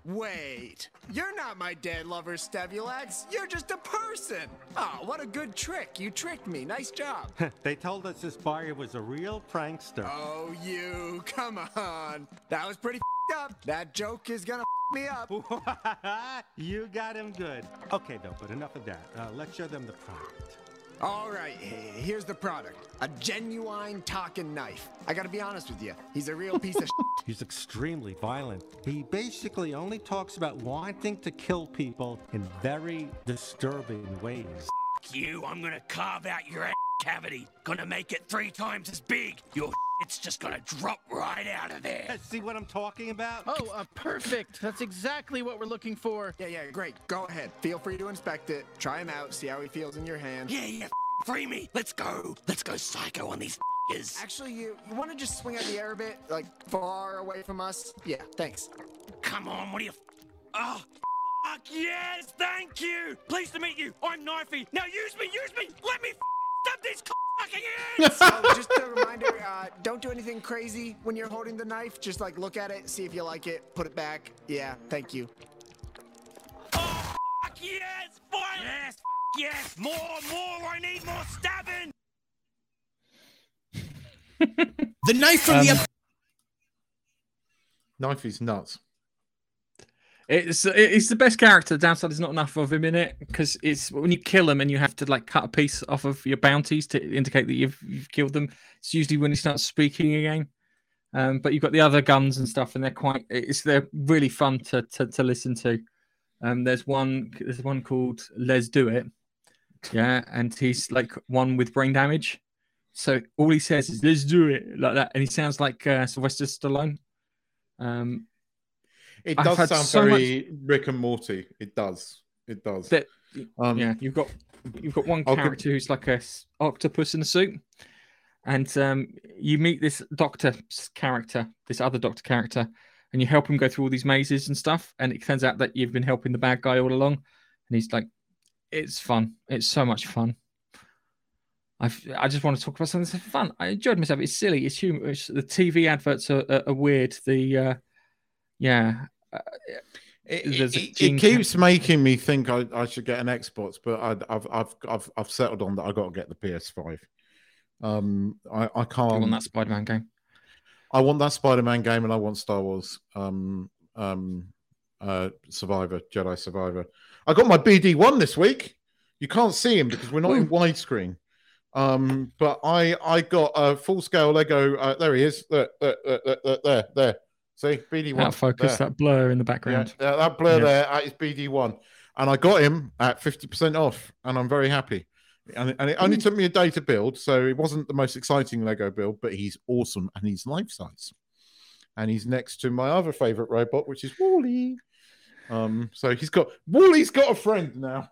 Wait, you're not my dead lover, Stevulax. You're just a person. Oh, what a good trick. You tricked me. Nice job.
they told us this buyer was a real prankster.
Oh, you. Come on. That was pretty up. That joke is gonna me up.
you got him good. Okay, though, but enough of that. Uh, let's show them the product.
All right, here's the product. A genuine talking knife. I gotta be honest with you, he's a real piece of shit.
He's extremely violent. He basically only talks about wanting to kill people in very disturbing ways.
you, I'm gonna carve out your cavity. Gonna make it three times as big. Your it's just gonna drop right out of there.
See what I'm talking about?
Oh, uh, perfect. That's exactly what we're looking for.
Yeah, yeah, great. Go ahead. Feel free to inspect it. Try him out. See how he feels in your hand.
Yeah, yeah. Free me. Let's go. Let's go psycho on these is.
Actually, you, you want to just swing out the air a bit? Like, far away from us? Yeah, thanks.
Come on, what are you... Oh, fuck, yes, thank you. Pleased to meet you. I'm Knifey. Now use me, use me. Let me stab these fucking
heads. so, just a reminder, uh, don't do anything crazy when you're holding the knife. Just, like, look at it, see if you like it, put it back. Yeah, thank you.
Oh, fuck, yes, fire. Yes, yes, more, more. I need more stabbing
the knife from um, the
knife is nuts.
It's it's the best character. The Downside is not enough of him in it because it's when you kill him and you have to like cut a piece off of your bounties to indicate that you've you've killed them. It's usually when he starts speaking again. Um, but you've got the other guns and stuff, and they're quite. It's they're really fun to to, to listen to. Um, there's one there's one called Let's Do It, yeah, and he's like one with brain damage, so all he says is "Let's do it" like that, and he sounds like uh, Sylvester Stallone. Um,
it does sound so very much... Rick and Morty. It does. It does.
That, um, yeah, you've got you've got one character who's like a octopus in a suit, and um, you meet this doctor character, this other doctor character, and you help him go through all these mazes and stuff. And it turns out that you've been helping the bad guy all along, and he's like, "It's fun. It's so much fun." i I just want to talk about something that's fun. I enjoyed myself. It's silly. It's humorous. The TV adverts are, are, are weird. The uh, yeah, uh,
it, it, it keeps making me think I, I, should get an Xbox, but I, have I've I've I've settled on that. I got to get the PS5. Um, I I can't.
I want that Spider-Man game.
I want that Spider-Man game, and I want Star Wars. Um, um, uh, Survivor, Jedi Survivor. I got my BD one this week. You can't see him because we're not in widescreen. Um, but I I got a full scale Lego. Uh, there he is. There, there, there, there, there. See, BD one.
That focus, there. that blur in the background.
Yeah, that blur yeah. there. That is BD one. and I got him at fifty percent off, and I'm very happy. And, and it only took me a day to build, so it wasn't the most exciting Lego build, but he's awesome and he's life size. And he's next to my other favorite robot, which is WALL-E. Um, so he's got WALL-E's got a friend now.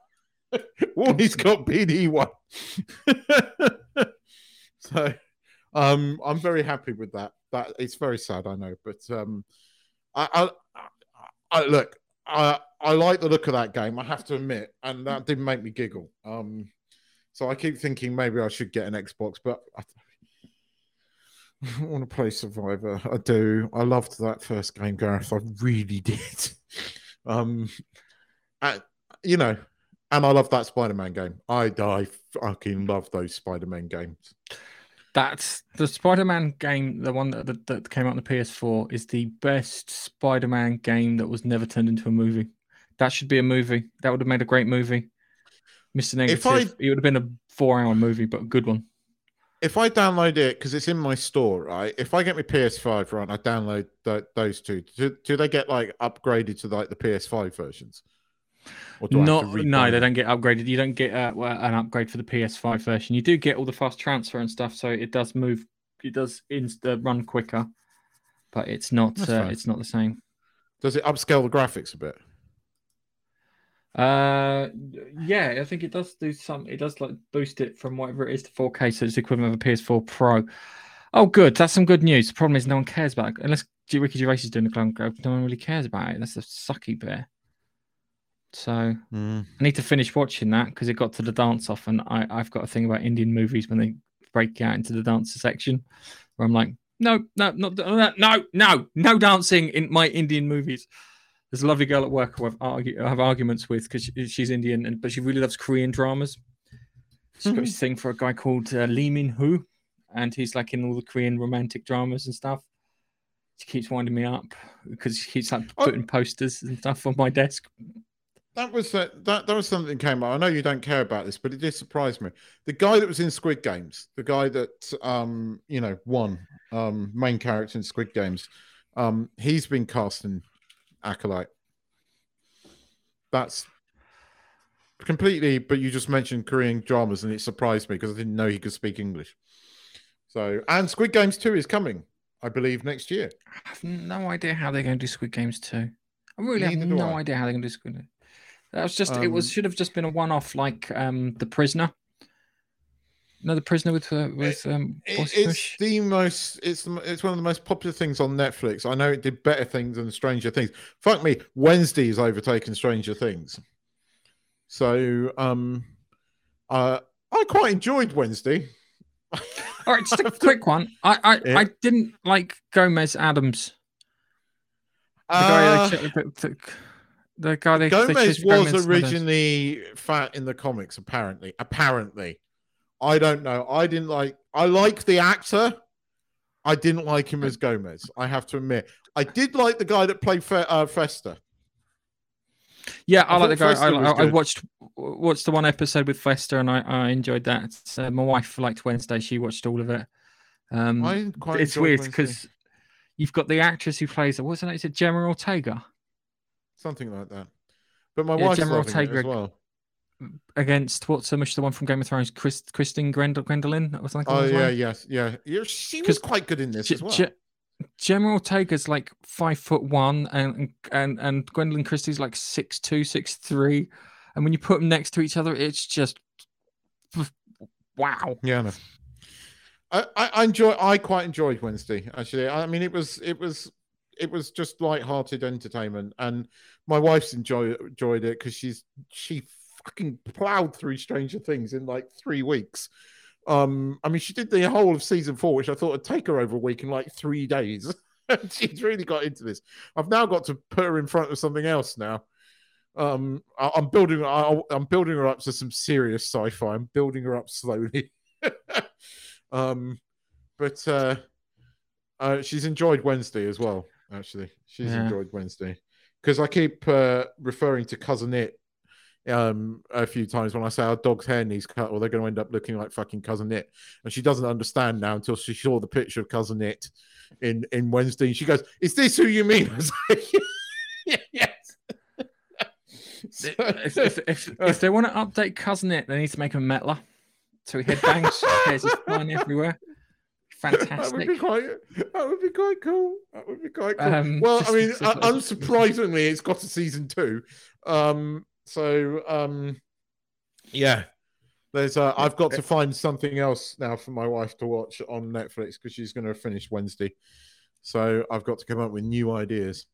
WALL-E's got BD one. so um, I'm very happy with that. That it's very sad, I know, but um, I, I, I look, I, I like the look of that game. I have to admit, and that did make me giggle. Um, so I keep thinking maybe I should get an Xbox, but I, I want to play Survivor. I do. I loved that first game, Gareth. I really did. Um, I, you know, and I love that Spider-Man game. I I fucking love those Spider-Man games.
That's the Spider-Man game, the one that, that, that came out on the PS4, is the best Spider-Man game that was never turned into a movie. That should be a movie. That would have made a great movie. Mr. Negative.
I-
It would have been a four-hour movie, but a good one.
If I download it because it's in my store, right? If I get my PS5 right, I download th- those two. Do, do they get like upgraded to like the PS5 versions? Or do I have
Not, no, they don't get upgraded. You don't get uh, an upgrade for the PS5 version. You do get all the fast transfer and stuff, so it does move. It does insta run quicker, but it's not. Uh, it's not the same.
Does it upscale the graphics a bit?
Uh, yeah, I think it does do some. It does like boost it from whatever it is to 4K, so it's equivalent of a PS4 Pro. Oh, good. That's some good news. The problem is no one cares about it unless Ricky Gervais is doing the clone growth. No one really cares about it. That's a sucky bit. So I need to finish watching that because it got to the dance off, and I, I've got a thing about Indian movies when they break out into the dancer section, where I'm like, no, no, not no, no, no, no dancing in my Indian movies. There's a lovely girl at work who I've argue, I have arguments with because she, she's Indian, and but she really loves Korean dramas. She's got this thing for a guy called uh, Lee Min Ho, and he's like in all the Korean romantic dramas and stuff. She keeps winding me up because she keeps like
Oh.
putting posters and stuff on my desk.
That was uh, that. That was something that came out. I know you don't care about this, but it did surprise me. The guy that was in Squid Games, the guy that um you know won um main character in Squid Games, um he's been cast in Acolyte. That's completely. But you just mentioned Korean dramas, and it surprised me because I didn't know he could speak English. So and Squid Games two is coming, I believe, next year.
I have no idea how they're going to do Squid Games 2. I really
Neither
have no
I.
idea how they're going to do Squid Games. That was just, it was
Um,
should have just been a one off like um The Prisoner. No, The Prisoner with, uh, with um,
It- it's the most it's it's one of the most popular things on Netflix. I know it did better things than Stranger Things. Fuck me, Wednesday has overtaken Stranger Things. So um uh I quite enjoyed Wednesday.
All right, just a quick one. I I,
Yeah.
I didn't like Gomez Addams. The guy
Uh,
the, guy they
Gomez was
Gomez
originally fat in the comics, apparently. Apparently. I don't know. I didn't like I like the actor. I didn't like him as Gomez. I have to admit. I did like the guy that played Fe- uh, Fester.
Yeah, I,
I
like the guy. I, I, I watched watched the one episode with Fester, and I, I enjoyed that. Uh, my wife liked Wednesday; she watched all of it. Um, it's weird because you've got the actress who plays what's her name? Is it Jenna Ortega
something like that. But my
Yeah,
wife's loving it as well.
against what's so much the one from Game of Thrones? Chris, Kristen Grendel, Gwendolyn or something.
Oh yeah, yes, yeah. she was quite good in this
Ge-
as well.
Ge- Jenna Ortega's like five foot one, and and and Gwendoline Christie's like six two, six three, and when you put them next to each other, it's just wow.
Yeah, no. I, I I enjoy. I quite enjoyed Wednesday. Actually, I mean, it was it was it was just light-hearted entertainment, and my wife's enjoy, enjoyed it because she's she fucking plowed through Stranger Things in like three weeks. Um, I mean, she did the whole of season four, which I thought would take her over a week in like three days. She's really got into this. I've now got to put her in front of something else now. Um, I, I'm building. I, I'm building her up to some serious sci-fi. I'm building her up slowly. um, but uh, uh, she's enjoyed Wednesday as well. Actually, she's
Yeah.
enjoyed Wednesday because I keep uh, referring to cousin it um a few times when I say our dog's hair needs cut or they're going to end up looking like fucking cousin it and she doesn't understand now until she saw the picture of cousin it in in Wednesday and she goes is this who you mean I was like, "Yeah, yes
if, if, if, if they want to update Cousin It, they need to make him a metler. So he headbangs, hairs is flying everywhere.
That would be quite. That would be quite cool. That would be quite cool.
Um,
well, I mean, uh, unsurprisingly, it's got a season two. Um, so um, yeah, there's. Uh, I've got to find something else now for my wife to watch on Netflix because she's going to finish Wednesday. So I've got to come up with new ideas.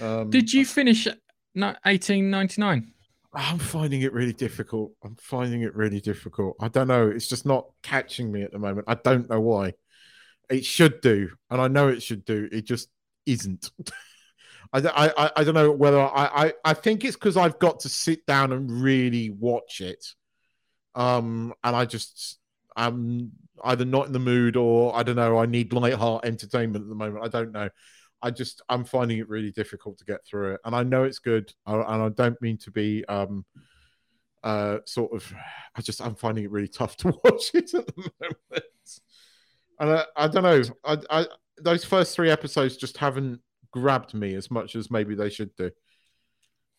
Um,
Did you finish 1899?
I'm finding it really difficult. I'm finding it really difficult. I don't know. It's just not catching me at the moment. I don't know why. It should do, and I know it should do. It just isn't. I, I- I don't know whether I, I, I think it's because I've got to sit down and really watch it. Um, and I just I'm either not in the mood or I don't know. I need light heart entertainment at the moment. I don't know. I just I'm finding it really difficult to get through it, and I know it's good, I- and I don't mean to be um uh sort of. I just I'm finding it really tough to watch it at the moment, and I, I don't know. I, I those first three episodes just haven't grabbed me as much as maybe they should do.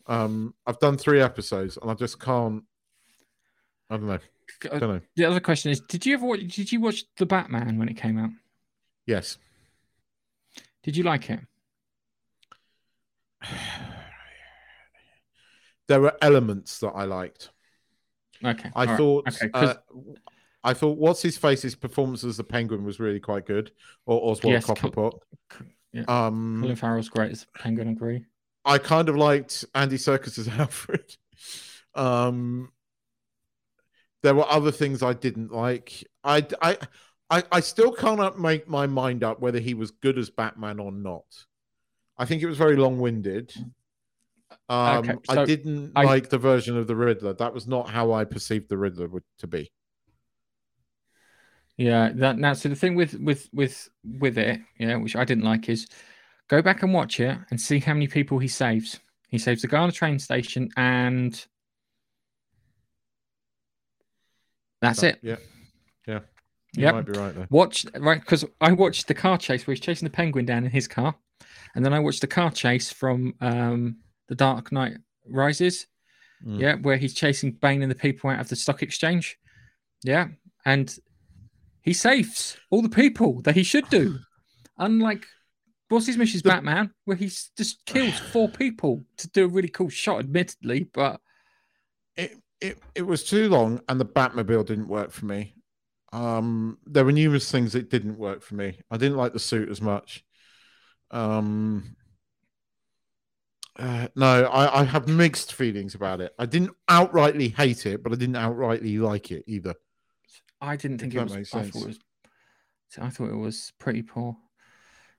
Um, I've done three episodes, and I just can't. I don't know. I don't know.
The other question is: Did you ever watch? Did you watch the Batman when it came out?
Yes.
Did you like it?
there were elements that I liked.
Okay,
I
all right,
thought
Okay, 'cause-
uh, I thought what's his face's performance as the penguin was really quite good. Or Oswald
Yes, Col-
Cobblepot.
yeah.
Um
Colin Farrell's great as Penguin. I Agree.
I kind of liked Andy Serkis as Alfred. Um there were other things I didn't like. I I I, I still cannot make my mind up whether he was good as Batman or not. I think it was very long-winded. Um,
Okay,
I didn't
I-
like the version of the Riddler. That was not how I perceived the Riddler would, to be.
Yeah, that now so the thing with with with with it, yeah, which I didn't like is go back and watch it and see how many people he saves. He saves the guy on the train station and that's it.
Yeah, yeah. You
Yep.
might be right there.
Watch right because I watched the car chase where he's chasing the penguin down in his car, and then I watched the car chase from um the Dark Knight Rises,
Mm.
yeah, where he's chasing Bane and the people out of the stock exchange, yeah, and he saves all the people that he should do, unlike what's his mission's Batman, where he's just kills four people to do a really cool shot, admittedly, but
it, it it was too long and the Batmobile didn't work for me. Um there were numerous things that didn't work for me. I didn't like the suit as much. Um uh, no, I, I have mixed feelings about it. I didn't outrightly hate it, but I didn't outrightly like it either.
I didn't think it was. I
sense.
thought it was. I thought it was pretty poor.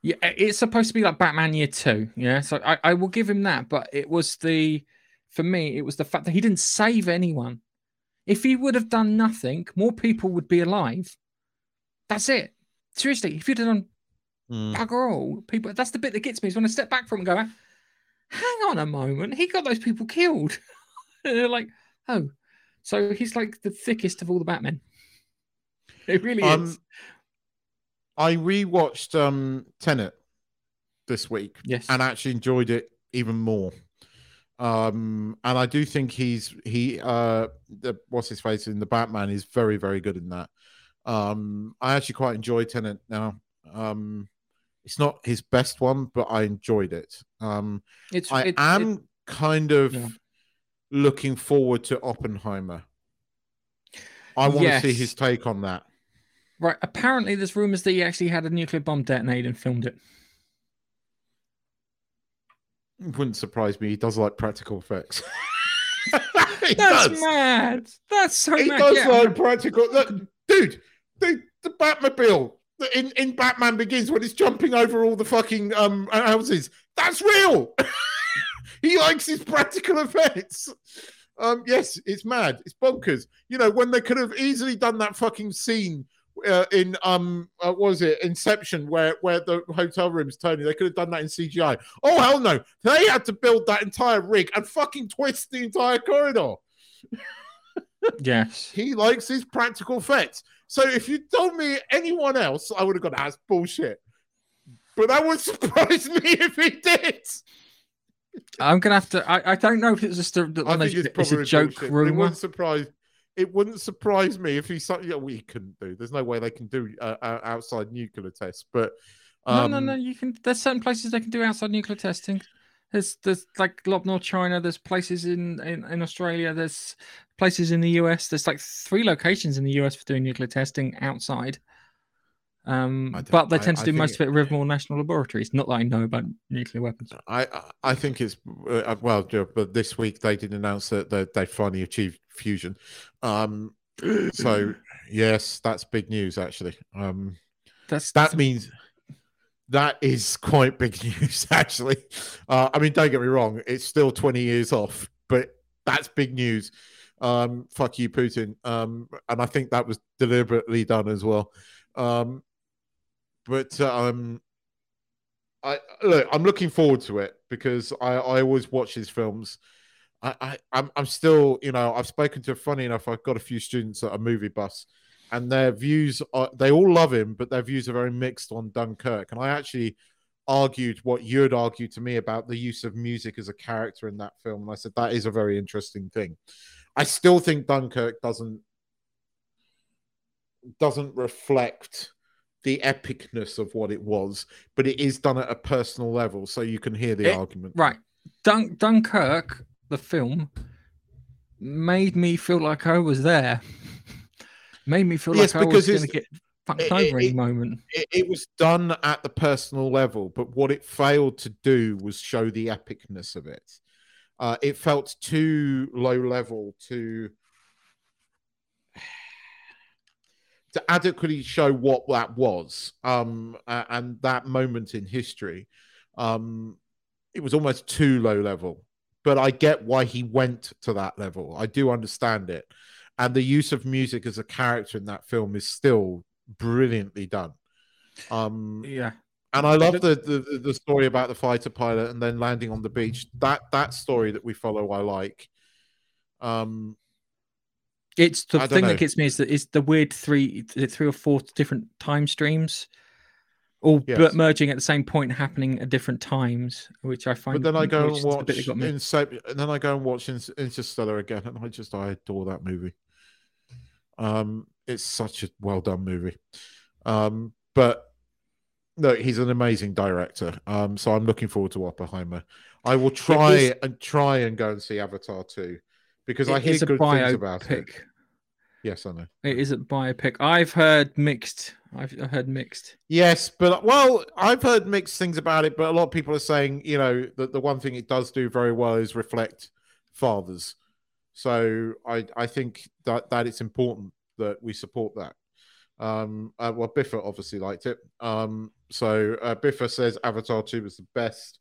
Yeah, it's supposed to be like Batman Year Two. Yeah, so I, I will give him that. But it was the, for me, it was the fact that he didn't save anyone. If he would have done nothing, more people would be alive. That's it. Seriously, if you'd have done
Mm.
bugger all, people. That's the bit that gets me. Is when I step back from and go, hang on a moment, he got those people killed. and they're like, oh, so he's like the thickest of all the Batmen. It really
Um,
is.
I rewatched um Tenet this week
Yes.
and actually enjoyed it even more. Um, and I do think he's he uh the what's his face in the Batman is very very good in that. Um, I actually quite enjoy Tenet now. Um, it's not his best one, but I enjoyed it. Um,
it's
I
it-
am
it-
kind of
yeah.
looking forward to Oppenheimer. I want to see his take on that.
Right. Apparently, there's rumors that he actually had a nuclear bomb detonated and filmed it.
Wouldn't surprise me. He does like practical effects.
That's
does.
mad. That's so
he
mad.
does
yeah.
like practical. Look, dude, the, the Batmobile in, in Batman Begins when it's jumping over all the fucking um houses. That's real. he likes his practical effects. Um, yes, it's mad. It's bonkers. You know when they could have easily done that fucking scene. Uh, in um, uh, what was it Inception, where where the hotel room's Tony They could have done that in CGI. Oh hell no! They had to build that entire rig and fucking twist the entire corridor.
Yes.
He likes his practical effects. So if you told me anyone else, I would have gone, "Ah, "That's bullshit." But that would surprise me if he did.
I'm gonna have to. I, I don't know if it's just a,
I think it's
it's a joke
bullshit, but It
rumor.
wouldn't surprise. It wouldn't surprise me if he. so- Yeah, we couldn't do. There's no way they can do uh, outside nuclear tests. But
No,
um,
no, no. You can. There's certain places they can do outside nuclear testing. There's, there's like Lop Nur China. There's places in, in in Australia. There's places in the US. There's like three locations in the US for doing nuclear testing outside. Um, but they
I-
tend to do most
it-
of it at Livermore National Laboratories. Not that I know about nuclear weapons.
I I- I think it's uh, well, but this week they did announce that they, they finally achieved fusion. Um, so yes, that's big news actually. Um,
That's
that means that is quite big news actually. Uh, I mean, don't get me wrong, it's still 20 years off, but that's big news. Um, fuck you, Putin. Um, and I think that was deliberately done as well. Um, but um, I look, I'm looking forward to it because I, I always watch his films. I, I I'm I'm still, you know, I've spoken to funny enough, I've got a few students at a movie bus and their views are they all love him, but their views are very mixed on Dunkirk. And I actually argued what you had argued to me about the use of music as a character in that film. And I said that is a very interesting thing. I still think Dunkirk doesn't doesn't reflect the epicness of what it was, but it is done at a personal level, so you can hear the
It-
argument.
right. Dun- Dunkirk, the film, made me feel like I was there. made me feel
Yes,
like I was going to get fucked
it-
over
it-
any moment.
It, it was done at the personal level, but what it failed to do was show the epicness of it. Uh, it felt too low level to to adequately show what that was um, and that moment in history. Um, it was almost too low level, but I get why he went to that level. I do understand it, and the use of music as a character in that film is still brilliantly done. Um,
Yeah.
and I love the, the the story about the fighter pilot and then landing on the beach. That that story that we follow, I like. Um,
It's the thing
know.
that gets me is that it's the weird three, three or four different time streams, all
Yes.
but merging at the same point, happening at different times, which I find.
but then I go and watch
bit got me.
Ince- and then I go and watch Interstellar again, and I just I adore that movie. Um, it's such a well done movie. Um, but no, he's an amazing director. Um, so I'm looking forward to Oppenheimer. I will try and try and go and see Avatar too, because I hear good things about it. Yes, I know.
It is a biopic. I've heard mixed. I've I've heard mixed.
Yes, but well, I've heard mixed things about it, but a lot of people are saying, you know, that the one thing it does do very well is reflect fathers. So I I think that that it's important that we support that. Um, uh, well, Biffa obviously liked it. Um, so uh, Biffa says Avatar Two was the best.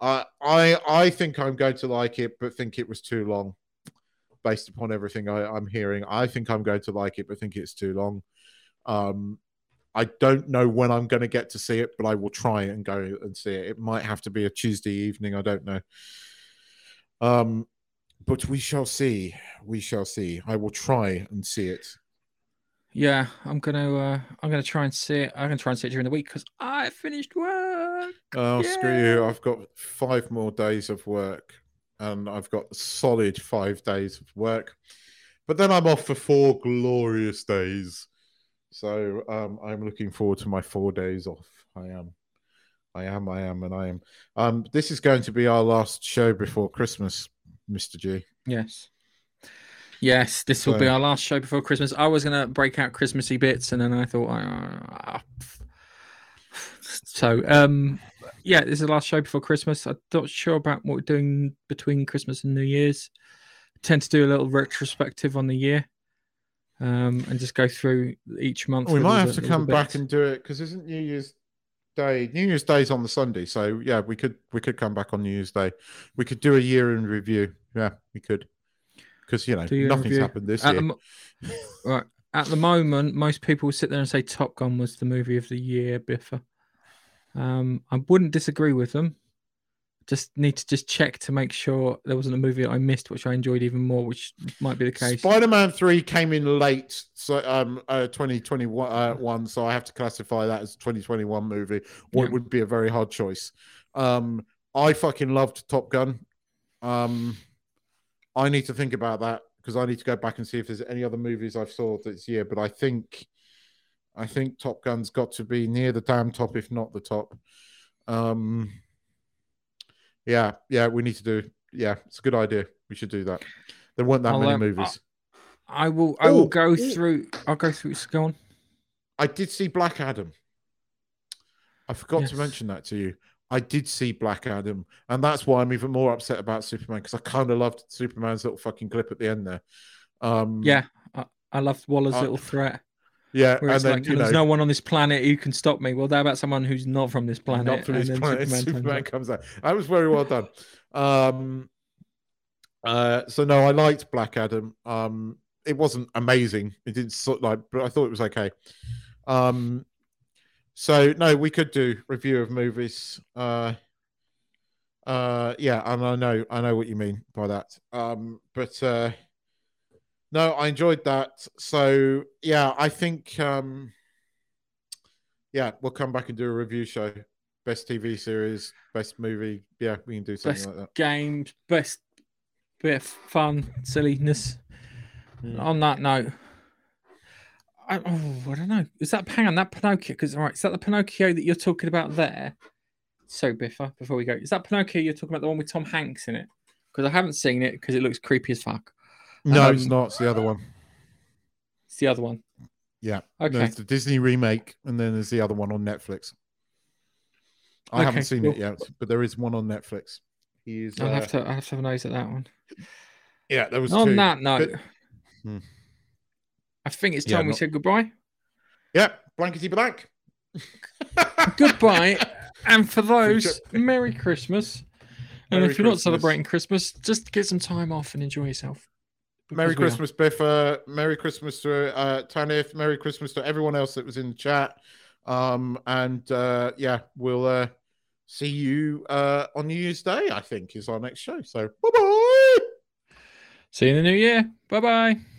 I I I think I'm going to like it, but think it was too long, based upon everything I, I'm hearing. I think I'm going to like it, but think it's too long. Um, I don't know when I'm going to get to see it, but I will try and go and see it. It might have to be a Tuesday evening. I don't know. Um, but we shall see. We shall see. I will try and see it.
Yeah, I'm gonna uh I'm gonna try and see it. I'm gonna try and see it during the week because I finished work.
Oh, screw you. I've got five more days of work and I've got solid five days of work. But then I'm off for four glorious days. So um, I'm looking forward to my four days off. I am. I am, I am, and I am. Um, this is going to be our last show before Christmas, Mr. G.
Yes. Yes, this will be our last show before Christmas. I was gonna break out Christmassy bits, and then I thought, ah, so um, yeah, this is the last show before Christmas. I'm not sure about what we're doing between Christmas and New Year's. tend to do a little retrospective on the year, um, and just go through each month.
We might have to come back and do it because isn't New Year's Day? New Year's Day's on the Sunday, so yeah, we could we could come back on New Year's Day. We could do a year in review. Yeah, we could because you know nothing's
review.
happened this
At
year.
mo- right. At the moment, most people sit there and say Top Gun was the movie of the year, Biffa. Um, I wouldn't disagree with them. Just need to just check to make sure there wasn't a movie that I missed, which I enjoyed even more, which might be the case.
Spider-Man Three came in late, so um, uh, 2021, uh, one, so I have to classify that as a 2021 movie, or
Yeah.
it would be a very hard choice. Um, I fucking loved Top Gun. Um, I need to think about that because I need to go back and see if there's any other movies I've saw this year. But I think, I think Top Gun's got to be near the damn top, if not the top. Um, yeah, yeah, we need to do. Yeah, it's a good idea. We should do that. There weren't that
I'll,
many
um,
movies.
I will. I will
Oh,
go through. I'll go through. Go on.
I did see Black Adam. I forgot to mention that to you. I did see Black Adam, and that's why I'm even more upset about Superman because I kind of loved Superman's little fucking clip at the end there. Um,
Yeah, I, I loved Waller's little threat.
Yeah, and then
like,
you
there's
know,
no one on this planet who can stop me. Well, how about someone who's not from this planet?
not from this planet.
Superman
Superman,
turns up.
comes out. That was very well done. Um, uh, so no, I liked Black Adam. Um, it wasn't amazing. It didn't sort like, but I thought it was okay. Um, so no, we could do review of movies. Uh, uh, yeah, and I know, I know what you mean by that. Um, but uh, no, I enjoyed that. So yeah, I think um, yeah, we'll come back and do a review show. Best TV series, best movie. Yeah, we can do something
Best
like that.
games, best bit of fun, silliness.
Mm.
On that note, I, oh, I don't know. Is that hang on that Pinocchio? Because all right, is that the Pinocchio that you're talking about there? So Biffa, before we go, is that Pinocchio you're talking about the one with Tom Hanks in it? Because I haven't seen it because it looks creepy as fuck.
No, it's
Um,
not. It's the other one.
It's the other one.
Yeah.
Okay.
It's the Disney remake, and then there's the other one on Netflix. I
Okay,
haven't seen it yet, but there is one on Netflix. He is.
I'll
uh,
have to. I have to have a nose at that one.
yeah, there was
On
two.
that note,
Hmm.
I think it's
Yeah,
time we
not-
said goodbye.
Yeah, blankety blank.
goodbye. And for those, Merry Christmas. And
Merry
if you're not celebrating Christmas, just get some time off and enjoy yourself.
Merry
we are.
Christmas, Biffa. Merry Christmas to uh, Tanif. Merry Christmas to everyone else that was in the chat. Um, and uh, yeah, we'll uh, see you uh, on New Year's Day. I think is our next show. So bye bye.
See you in the new year. Bye bye.